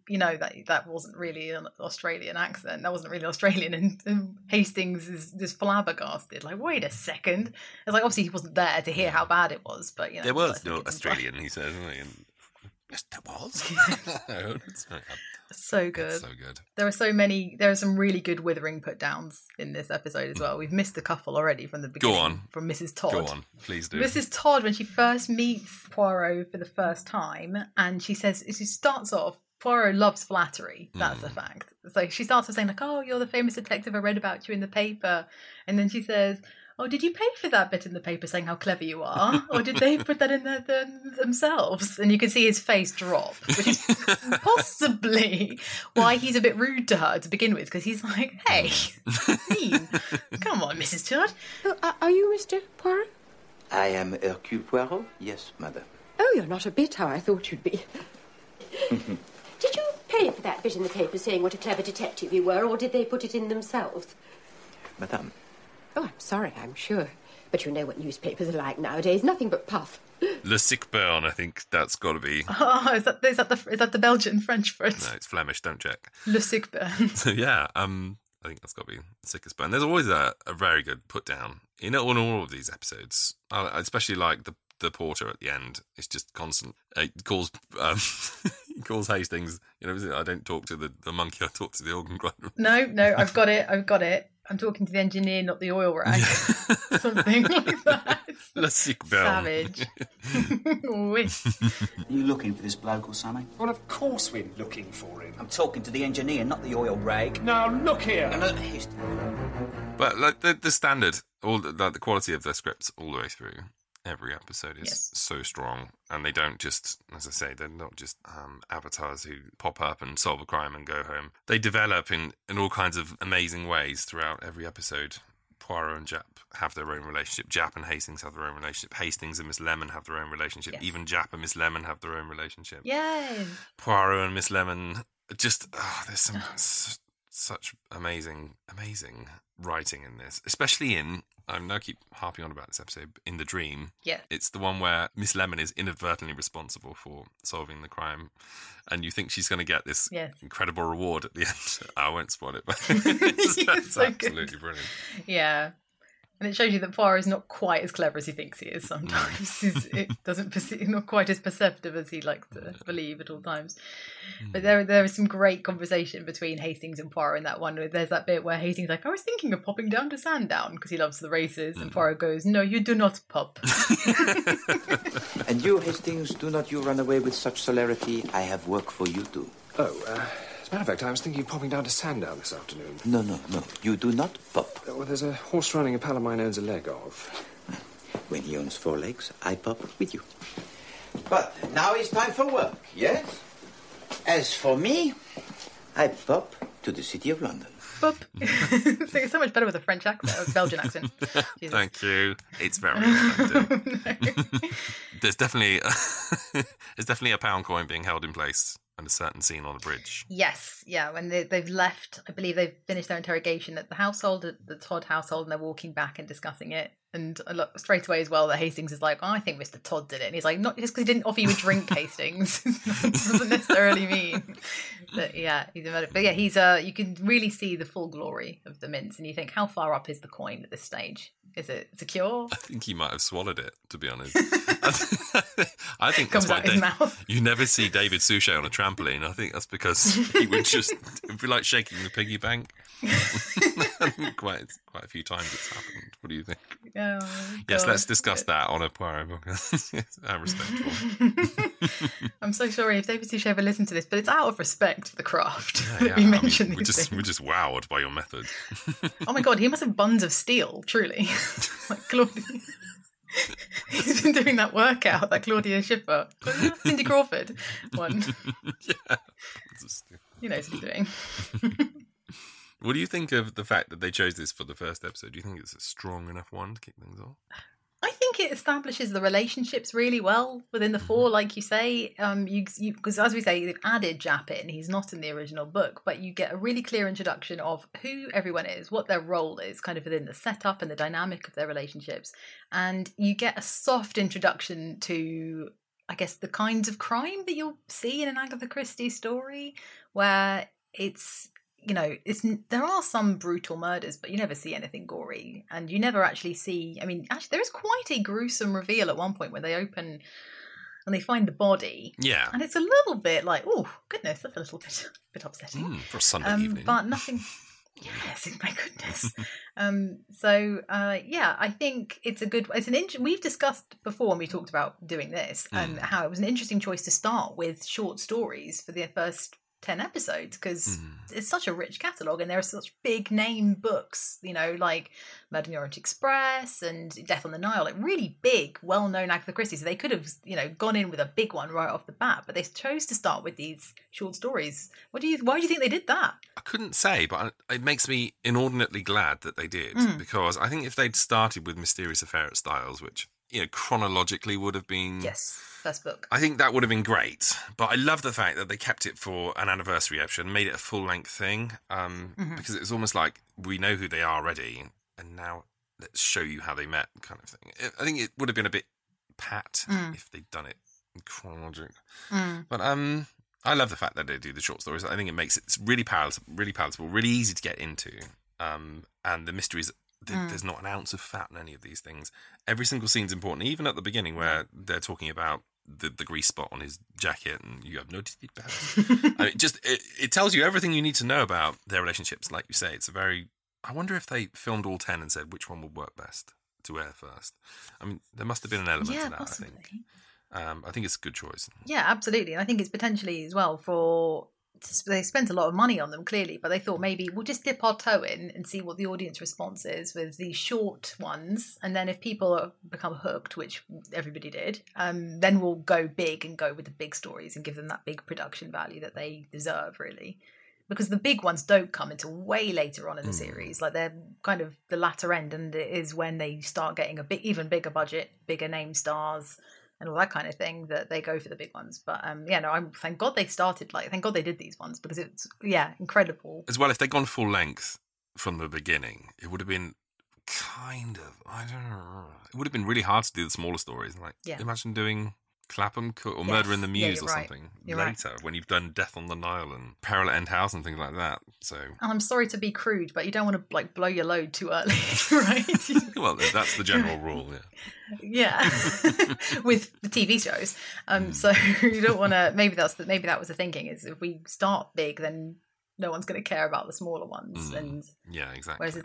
[SPEAKER 5] you know that that wasn't really an Australian accent. That wasn't really Australian, and, and Hastings is just flabbergasted. Like, wait a second. It's like obviously he wasn't there to hear how bad it was, but you know
[SPEAKER 6] There was no
[SPEAKER 5] it's
[SPEAKER 6] Australian, he says. And was. No,
[SPEAKER 5] So good.
[SPEAKER 6] It's so good.
[SPEAKER 5] There are so many. There are some really good withering put downs in this episode as well. We've missed a couple already from the beginning.
[SPEAKER 6] Go on.
[SPEAKER 5] From Mrs. Todd.
[SPEAKER 6] Go on, please do.
[SPEAKER 5] Mrs. Todd, when she first meets Poirot for the first time, and she says, she starts off, Poirot loves flattery. That's a
[SPEAKER 6] Hmm.
[SPEAKER 5] fact. So she starts off saying, like, oh, you're the famous detective I read about you in the paper. And then she says, oh, did you pay for that bit in the paper saying how clever you are? or did they put that in there them- themselves? And you can see his face drop, which is possibly why he's a bit rude to her to begin with, because he's like, hey, mean. Come on, Mrs. Todd.
[SPEAKER 9] Oh, are- are you Mr. Poirot?
[SPEAKER 8] I am Hercule Poirot? Yes, madam.
[SPEAKER 9] Oh, you're not a bit how I thought you'd be. Did you pay for that bit in the paper saying what a clever detective you were, or did they put it in themselves?
[SPEAKER 8] Madame.
[SPEAKER 9] Oh, I'm sorry, I'm sure. But you know what newspapers are like nowadays. Nothing but puff.
[SPEAKER 6] Le Sick Burn, I think that's got to be.
[SPEAKER 5] Oh, is that is that the is that the Belgian French for it?
[SPEAKER 6] No, it's Flemish, don't check.
[SPEAKER 5] Le Sickburn.
[SPEAKER 6] So yeah, um, I think that's got to be the sickest. But and there's always a, a very good put down in all, in all of these episodes. I especially like the the porter at the end. It's just constant. It calls um, he calls Hastings. You know, I don't talk to the, the monkey. I talk to the organ grinder.
[SPEAKER 5] No, no, I've got it. I've got it. I'm talking to the engineer, not the oil rag. Something like that.
[SPEAKER 6] Le sick bell.
[SPEAKER 5] Savage. Oui.
[SPEAKER 22] You looking for this bloke or something?
[SPEAKER 15] Well, of course we're looking for him.
[SPEAKER 22] I'm talking to the engineer, not the oil rag.
[SPEAKER 15] Now, look here.
[SPEAKER 22] No, no,
[SPEAKER 6] But like the the standard, all the, like, the quality of the scripts all the way through. Every episode is
[SPEAKER 5] Yes.
[SPEAKER 6] so strong, and they don't just, as I say, they're not just um, avatars who pop up and solve a crime and go home. They develop in in all kinds of amazing ways throughout every episode. Poirot and Japp have their own relationship. Japp and Hastings have their own relationship. Hastings and Miss Lemon have their own relationship.
[SPEAKER 5] Yes.
[SPEAKER 6] Even Japp and Miss Lemon have their own relationship.
[SPEAKER 5] Yay.
[SPEAKER 6] Poirot and Miss Lemon. Just oh, there's some s- such amazing, amazing writing in this, especially in. I now keep harping on about this episode in the dream.
[SPEAKER 5] Yeah.
[SPEAKER 6] it's the one where Miss Lemon is inadvertently responsible for solving the crime, and you think she's going to get this
[SPEAKER 5] Yes.
[SPEAKER 6] incredible reward at the end. I won't spoil it, but it's, it's
[SPEAKER 5] so good.
[SPEAKER 6] absolutely brilliant.
[SPEAKER 5] Yeah. And it shows you that Poirot is not quite as clever as he thinks he is sometimes. He's- it doesn't perceive, not quite as perceptive as he likes to believe at all times. But there, there is some great conversation between Hastings and Poirot in that one. There's that bit where Hastings is like, I was thinking of popping down to Sandown because he loves the races. And Poirot goes, No, you do not pop.
[SPEAKER 8] And you, Hastings, do not you run away with such celerity. I have work for you too.
[SPEAKER 15] Oh, uh, as a matter of fact, I was thinking of popping down to Sandown this afternoon.
[SPEAKER 8] No, no, no. You do not pop.
[SPEAKER 15] Uh, well, there's a horse running a pal of mine owns a leg of.
[SPEAKER 8] When he owns four legs, I pop with you. But now it's time for work, yes? As for me, I pop to the city of London.
[SPEAKER 5] Pop. it's so much better with a French accent, a Belgian accent. Jesus.
[SPEAKER 6] Thank you. It's very effective. There's definitely there's definitely a pound coin being held in place and a certain scene on a bridge.
[SPEAKER 5] Yes, yeah. When they, they've left, I believe they've finished their interrogation at the household, at the Todd household, and they're walking back and discussing it. And I look straight away as well that Hastings is like, oh, I think Mr. Todd did it. And he's like, not just because he didn't offer you a drink, Hastings, doesn't necessarily mean that. Yeah, he's a murderer. But yeah, he's uh, you can really see the full glory of the mints, and you think, how far up is the coin at this stage? Is it secure?
[SPEAKER 6] I think he might have swallowed it, to be honest. I think
[SPEAKER 5] Comes
[SPEAKER 6] that's why
[SPEAKER 5] out his
[SPEAKER 6] Dave-
[SPEAKER 5] mouth.
[SPEAKER 6] you never see David Suchet on a trampoline. I think that's because he would just it'd be like shaking the piggy bank. quite quite a few times it's happened. What do you think?
[SPEAKER 5] Oh,
[SPEAKER 6] Yes,
[SPEAKER 5] God.
[SPEAKER 6] let's discuss uh, that on a Poirot book. How respectful.
[SPEAKER 5] I'm so sorry if David Suchet ever listened to this, but it's out of respect for the craft
[SPEAKER 6] Yeah,
[SPEAKER 5] that
[SPEAKER 6] yeah.
[SPEAKER 5] we
[SPEAKER 6] I mean,
[SPEAKER 5] mentioned
[SPEAKER 6] we're just
[SPEAKER 5] things.
[SPEAKER 6] we're just wowed by your method.
[SPEAKER 5] Oh my god, he must have buns of steel, truly. like Claudia. He's been doing that workout, that Claudia Schiffer, Cindy Crawford one.
[SPEAKER 6] yeah.
[SPEAKER 5] He knows what he's doing.
[SPEAKER 6] What do you think of the fact that they chose this for the first episode? Do you think it's a strong enough one to kick things off?
[SPEAKER 5] I think it establishes the relationships really well within the four, like you say. Um, you because as we say, they've added Japp in. He's not in the original book, but you get a really clear introduction of who everyone is, what their role is, kind of within the setup and the dynamic of their relationships, and you get a soft introduction to, I guess, the kinds of crime that you'll see in an Agatha Christie story, where it's you know, it's there are some brutal murders, but you never see anything gory, and you never actually see. I mean, actually, there is quite a gruesome reveal at one point where they open and they find the body.
[SPEAKER 6] Yeah.
[SPEAKER 5] and it's a little bit like, oh goodness, that's a little bit bit upsetting.
[SPEAKER 6] Mm, for Sunday
[SPEAKER 5] um,
[SPEAKER 6] evening.
[SPEAKER 5] but nothing. Yes, my goodness. um, so uh, yeah, I think it's a good. It's an. Int- we've discussed before when we talked about doing this and
[SPEAKER 6] Mm.
[SPEAKER 5] how it was an interesting choice to start with short stories for the first 10 episodes because
[SPEAKER 6] Mm.
[SPEAKER 5] it's such a rich catalogue and there are such big name books, you know, like Murder in the Orient Express and Death on the Nile, like really big, well known Agatha Christie. So they could have, you know, gone in with a big one right off the bat, but they chose to start with these short stories. What do you, why do you think they did that?
[SPEAKER 6] I couldn't say, but it makes me inordinately glad that they did
[SPEAKER 5] Mm.
[SPEAKER 6] because I think if they'd started with Mysterious Affair at Styles, which you know chronologically would have been
[SPEAKER 5] Yes, first book.
[SPEAKER 6] I think that would have been great, but I love the fact that they kept it for an anniversary episode made it a full length thing. Um,
[SPEAKER 5] Mhm.
[SPEAKER 6] because it was almost like we know who they are already, and now let's show you how they met, kind of thing. I- I think it would have been a bit pat
[SPEAKER 5] Mm.
[SPEAKER 6] if they'd done it chronologically.
[SPEAKER 5] Mm.
[SPEAKER 6] But um, I love the fact that they do the short stories. I think it makes it really palatable, really palatable, really easy to get into. Um, and the mysteries, th-
[SPEAKER 5] Mm.
[SPEAKER 6] there's not an ounce of fat in any of these things. Every single scene's important, even at the beginning where they're talking about the, the grease spot on his jacket and you have noticed it. Barry? I mean, just it, it tells you everything you need to know about their relationships. Like you say, it's a very. I wonder if they filmed all ten and said which one would work best to air first. I mean, there must have been an element
[SPEAKER 5] Yeah,
[SPEAKER 6] to that.
[SPEAKER 5] possibly.
[SPEAKER 6] I think. Um, I think it's a good choice.
[SPEAKER 5] Yeah, absolutely. And I think it's potentially as well for they spent a lot of money on them clearly, but they thought maybe we'll just dip our toe in and see what the audience response is with these short ones, and then if people become hooked, which everybody did, um, then we'll go big and go with the big stories and give them that big production value that they deserve, really. Because the big ones don't come until way later on in the
[SPEAKER 6] Mm.
[SPEAKER 5] series, like they're kind of the latter end, and it is when they start getting a bit even bigger budget, bigger name stars, and all that kind of thing that they go for the big ones. But um, yeah, no, I'm thank God they started like thank God they did these ones because it's yeah incredible.
[SPEAKER 6] As well, if they'd gone full length from the beginning, it would have been kind of I don't know. It would have been really hard to do the smaller stories. Like
[SPEAKER 5] Yeah.
[SPEAKER 6] imagine doing Clapham or Murder in the Mews
[SPEAKER 5] Yeah,
[SPEAKER 6] or
[SPEAKER 5] right.
[SPEAKER 6] something
[SPEAKER 5] You're right.
[SPEAKER 6] later when you've done Death on the Nile and Peril at End House and things like that. So
[SPEAKER 5] And I'm sorry to be crude, but you don't want to like blow your load too early, right?
[SPEAKER 6] well, that's the general rule. Yeah.
[SPEAKER 5] yeah, with the TV shows. Um,
[SPEAKER 6] Hmm.
[SPEAKER 5] so you don't want to. Maybe that's the, maybe that was the thinking is if we start big, then no one's going to care about the smaller ones.
[SPEAKER 6] Mm.
[SPEAKER 5] And
[SPEAKER 6] Yeah, exactly.
[SPEAKER 5] whereas it,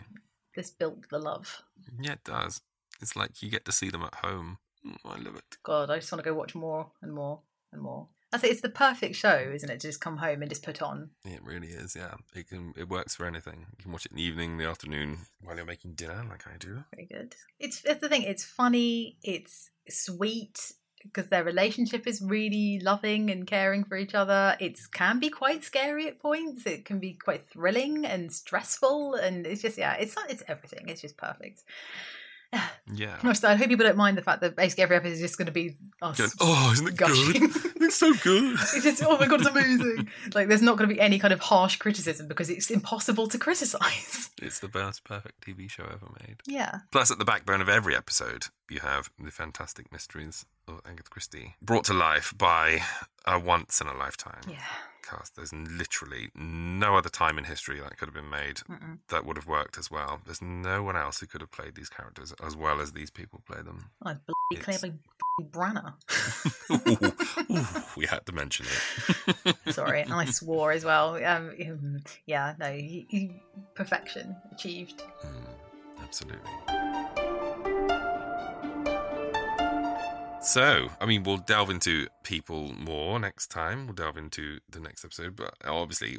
[SPEAKER 5] this built the love.
[SPEAKER 6] Yeah, it does. It's like you get to see them at home. I love it.
[SPEAKER 5] God, I just want to go watch more and more and more. I say it's the perfect show, isn't it? To just come home and just put on.
[SPEAKER 6] It really is. Yeah, it can. It works for anything. You can watch it in the evening, the afternoon, while you're making dinner, like I do.
[SPEAKER 5] Very good. It's it's the thing. It's funny. It's sweet because their relationship is really loving and caring for each other. It can be quite scary at points. It can be quite thrilling and stressful, and it's just yeah. It's not it's everything. It's just perfect.
[SPEAKER 6] Yeah.
[SPEAKER 5] Gosh, I hope people don't mind the fact that basically every episode is just going to be us.
[SPEAKER 6] Going, oh, isn't it
[SPEAKER 5] gushing.
[SPEAKER 6] good? it's so good.
[SPEAKER 5] It's just oh my god, it's amazing. like there's not going to be any kind of harsh criticism because it's impossible to criticize.
[SPEAKER 6] It's the best perfect TV show ever made.
[SPEAKER 5] Yeah.
[SPEAKER 6] Plus, at the backbone of every episode, you have the fantastic mysteries of Agatha Christie, brought to life by a once in a lifetime
[SPEAKER 5] Yeah.
[SPEAKER 6] cast. There's literally no other time in history that could have been made
[SPEAKER 5] Mm-mm.
[SPEAKER 6] that would have worked as well. There's no one else who could have played these characters as well as these people play them.
[SPEAKER 5] I bloody clearly Branagh.
[SPEAKER 6] Ooh, we had to mention it.
[SPEAKER 5] Sorry, and I swore as well. Um, um, yeah, no, he, he, perfection achieved.
[SPEAKER 6] Absolutely. So, I mean, we'll delve into people more next time. We'll delve into the next episode, but obviously,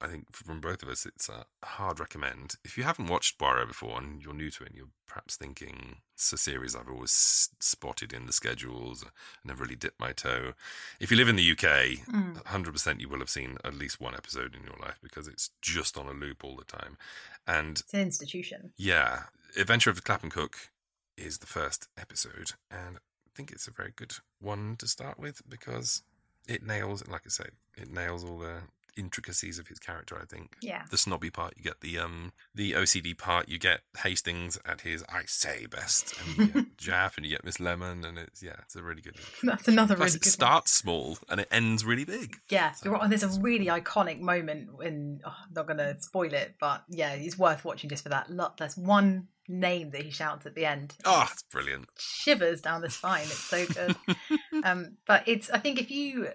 [SPEAKER 6] I think from both of us, it's a hard recommend. If you haven't watched Poirot before and you're new to it, and you're perhaps thinking it's a series I've always spotted in the schedules, I never really dipped my toe. If you live in the UK,
[SPEAKER 5] Mm.
[SPEAKER 6] 100% you will have seen at least one episode in your life because it's just on a loop all the time. And
[SPEAKER 5] It's an institution.
[SPEAKER 6] yeah, Adventure of the Clapham Cook is the first episode, and think it's a very good one to start with because it nails, like I say, it nails all the intricacies of his character. I think.
[SPEAKER 5] Yeah.
[SPEAKER 6] The snobby part, you get the um the OCD part, you get Hastings at his I say best, and you get Japp, and you get Miss Lemon, and it's yeah, it's a really good.
[SPEAKER 5] That's another
[SPEAKER 6] Plus,
[SPEAKER 5] really
[SPEAKER 6] it
[SPEAKER 5] good. one.
[SPEAKER 6] starts small and it ends really big.
[SPEAKER 5] Yeah, right. And there's a really iconic moment when oh, I'm not going to spoil it, but yeah, it's worth watching just for that. Look, there's one name that he shouts at the end.
[SPEAKER 6] Oh, it's brilliant.
[SPEAKER 5] shivers down the spine. It's so good. um, but it's I think if you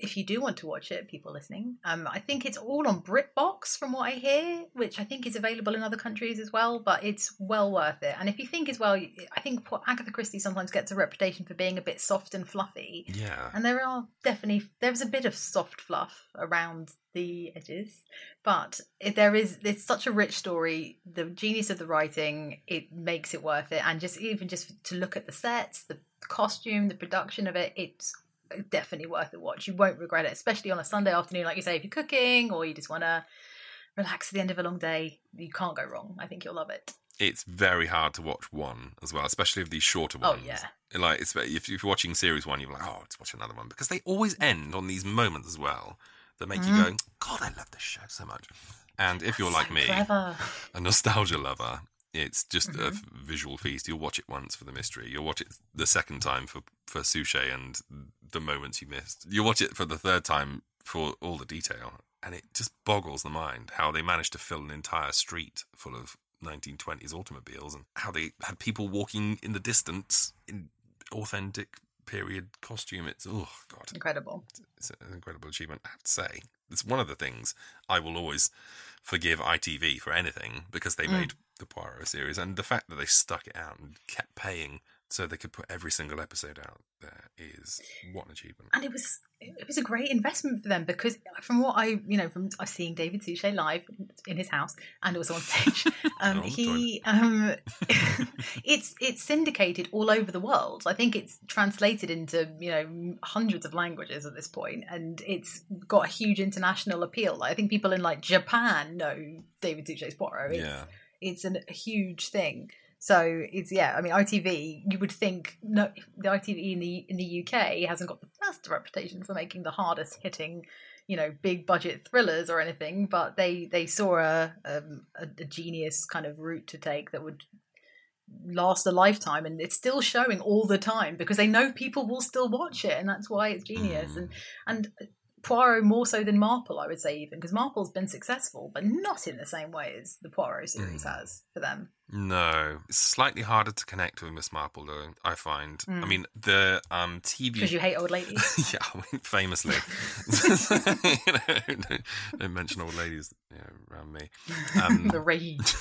[SPEAKER 5] if you do want to watch it, people listening, um, I think it's all on BritBox from what I hear, which I think is available in other countries as well. But it's well worth it. And if you think as well, I think what Agatha Christie sometimes gets a reputation for being a bit soft and fluffy.
[SPEAKER 6] Yeah.
[SPEAKER 5] And there are definitely there's a bit of soft fluff around the edges, but it, there is it's such a rich story. The genius of the writing it makes it worth it, and just even just to look at the sets, the costume, the production of it, it's definitely worth a watch. You won't regret it, especially on a Sunday afternoon, like you say, if you're cooking or you just want to relax at the end of a long day. You can't go wrong. I think you'll love it.
[SPEAKER 6] It's very hard to watch one as well, especially of these shorter ones.
[SPEAKER 5] Oh,
[SPEAKER 6] ones.
[SPEAKER 5] yeah.
[SPEAKER 6] Like it's, if if you're watching series one, you're like, oh, let's watch another one because they always end on these moments as well that make you
[SPEAKER 5] Mhm.
[SPEAKER 6] go, God, I love this show so much. And if you're like me,
[SPEAKER 5] Clever.
[SPEAKER 6] a nostalgia lover, it's just a
[SPEAKER 5] Mhm.
[SPEAKER 6] f- visual feast. You'll watch it once for the mystery. You'll watch it the second time for for Suchet and the moments you missed. You'll watch it for the third time for all the detail, and it just boggles the mind how they managed to fill an entire street full of 1920s automobiles and how they had people walking in the distance in authentic period costume. It's oh god,
[SPEAKER 5] Incredible.
[SPEAKER 6] it's an incredible achievement. I have to say, it's one of the things I will always forgive ITV for anything because they
[SPEAKER 5] Mm.
[SPEAKER 6] made the Poirot series, and the fact that they stuck it out and kept paying so they could put every single episode out there is what an achievement.
[SPEAKER 5] and it was it was a great investment for them because from what I you know from uh, seeing David Suchet live in his house and also on stage, um, he um, it's it's syndicated all over the world. I think it's translated into you know hundreds of languages at this point, and it's got a huge international appeal. Like, I think people in like Japan know David Suchet's Poirot. It's,
[SPEAKER 6] Yeah.
[SPEAKER 5] It's an, a huge thing. So it's yeah. I mean, ITV. You would think no, the ITV in the in the UK hasn't got the best reputation for making the hardest hitting, you know, big budget thrillers or anything. But they they saw a um, a, a genius kind of route to take that would last a lifetime, and it's still showing all the time because they know people will still watch it, and that's why it's genius. And and Poirot more so than Marple, I would say, even because Marple's been successful, but not in the same way as the Poirot series has for them.
[SPEAKER 6] No, it's slightly harder to connect with Miss Marple, though. I find.
[SPEAKER 5] Mm.
[SPEAKER 6] I mean, the um TV
[SPEAKER 5] Because you hate old ladies.
[SPEAKER 6] yeah, I mean, famously. you know, don't, don't mention old ladies you know, around me. Um,
[SPEAKER 5] the rage.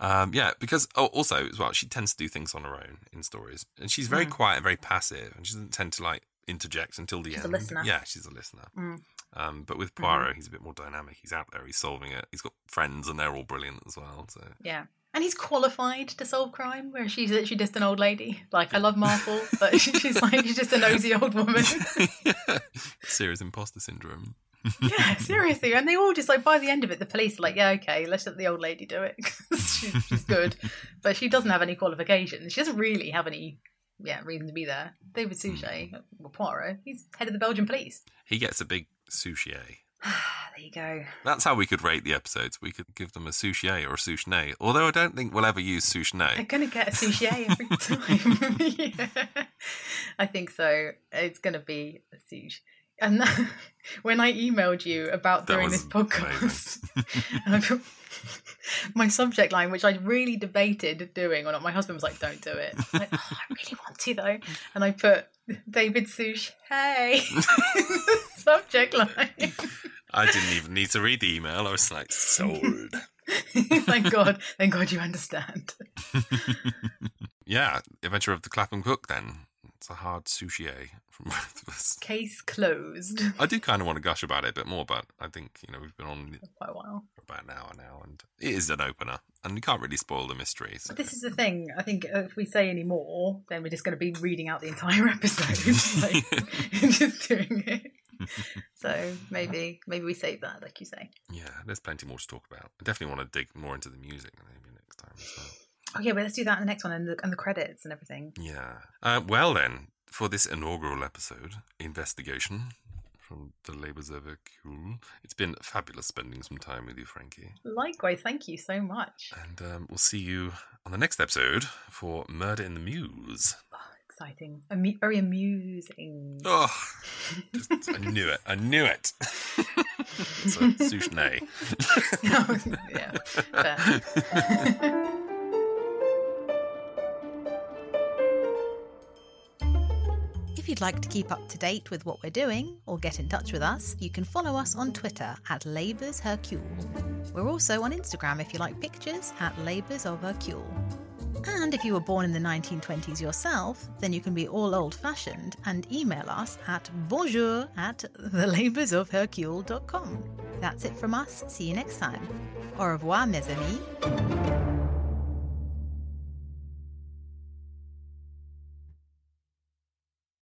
[SPEAKER 6] um, yeah, because oh, also as well, she tends to do things on her own in stories, and she's very
[SPEAKER 5] Mm.
[SPEAKER 6] quiet, very passive, and she doesn't tend to like interject until the
[SPEAKER 5] She's a
[SPEAKER 6] end.
[SPEAKER 5] listener.
[SPEAKER 6] Yeah, she's a listener.
[SPEAKER 5] Mm.
[SPEAKER 6] Um, but with Poirot, he's a bit more dynamic. He's out there, he's solving it. He's got friends, and they're all brilliant as well. So
[SPEAKER 5] Yeah. And he's qualified to solve crime, where she's literally just an old lady. Like, I love Marple, but she's like, she's just a nosy old woman.
[SPEAKER 6] serious imposter syndrome.
[SPEAKER 5] yeah, seriously. And they all just, like, by the end of it, the police are like, yeah, okay, let's let the old lady do it. she's, she's good. But she doesn't have any qualifications. She doesn't really have any, yeah, reason to be there. David Suchet, hmm. well, Poirot, he's head of the Belgian police.
[SPEAKER 6] He gets a big souchier.
[SPEAKER 5] There you go.
[SPEAKER 6] That's how we could rate the episodes. We could give them a souchier or a souchenay. Although I don't think we'll ever use
[SPEAKER 5] They're
[SPEAKER 6] souchenay.
[SPEAKER 5] going to get a sushi every time. yeah. I think so. It's going to be a sushi. And when I emailed you about
[SPEAKER 6] That
[SPEAKER 5] doing this podcast, I my subject line, which I really debated doing or not, my husband was like, don't do it. I like, oh, I really want to though. And I put David Sush, hey, subject line.
[SPEAKER 6] I didn't even need to read the email. I was like, sold.
[SPEAKER 5] thank God. Thank God you understand.
[SPEAKER 6] yeah, Adventure of the Clapham Cook then. It's a hard souchier from both of us.
[SPEAKER 5] Case closed.
[SPEAKER 6] I do kind of want to gush about it a bit more, but I think, you know, we've been on
[SPEAKER 5] Quite a while.
[SPEAKER 6] for about an hour now, and it is an opener, and you can't really spoil the mystery. So.
[SPEAKER 5] This is the thing. I think uh, if we say any more, then we're just going to be reading out the entire episode, like, just doing it. So maybe maybe we save that, like you say.
[SPEAKER 6] Yeah, there's plenty more to talk about. I definitely want to dig more into the music maybe next time as well.
[SPEAKER 5] Oh yeah, but let's do that in the next one and the, and the credits and everything.
[SPEAKER 6] Yeah. Uh, well, then, for this inaugural episode, investigation from the Labours Hercule, it's been fabulous spending some time with you, Frankie.
[SPEAKER 5] Likewise, thank you so much.
[SPEAKER 6] And um, we'll see you on the next episode for Murder in the Mews.
[SPEAKER 5] Exciting, Amu- very amusing.
[SPEAKER 6] Oh, just, I knew it. I knew it. so, Souchenay.
[SPEAKER 5] yeah, If you'd like to keep up to date with what we're doing or get in touch with us, you can follow us on Twitter at Labours Hercule. We're also on Instagram if you like pictures at Labours of Hercule. And if you were born in the 1920s yourself, then you can be all old fashioned and email us at bonjour at thelaboursofhercule.com. That's it from us. See you next time. Au revoir, mes amis.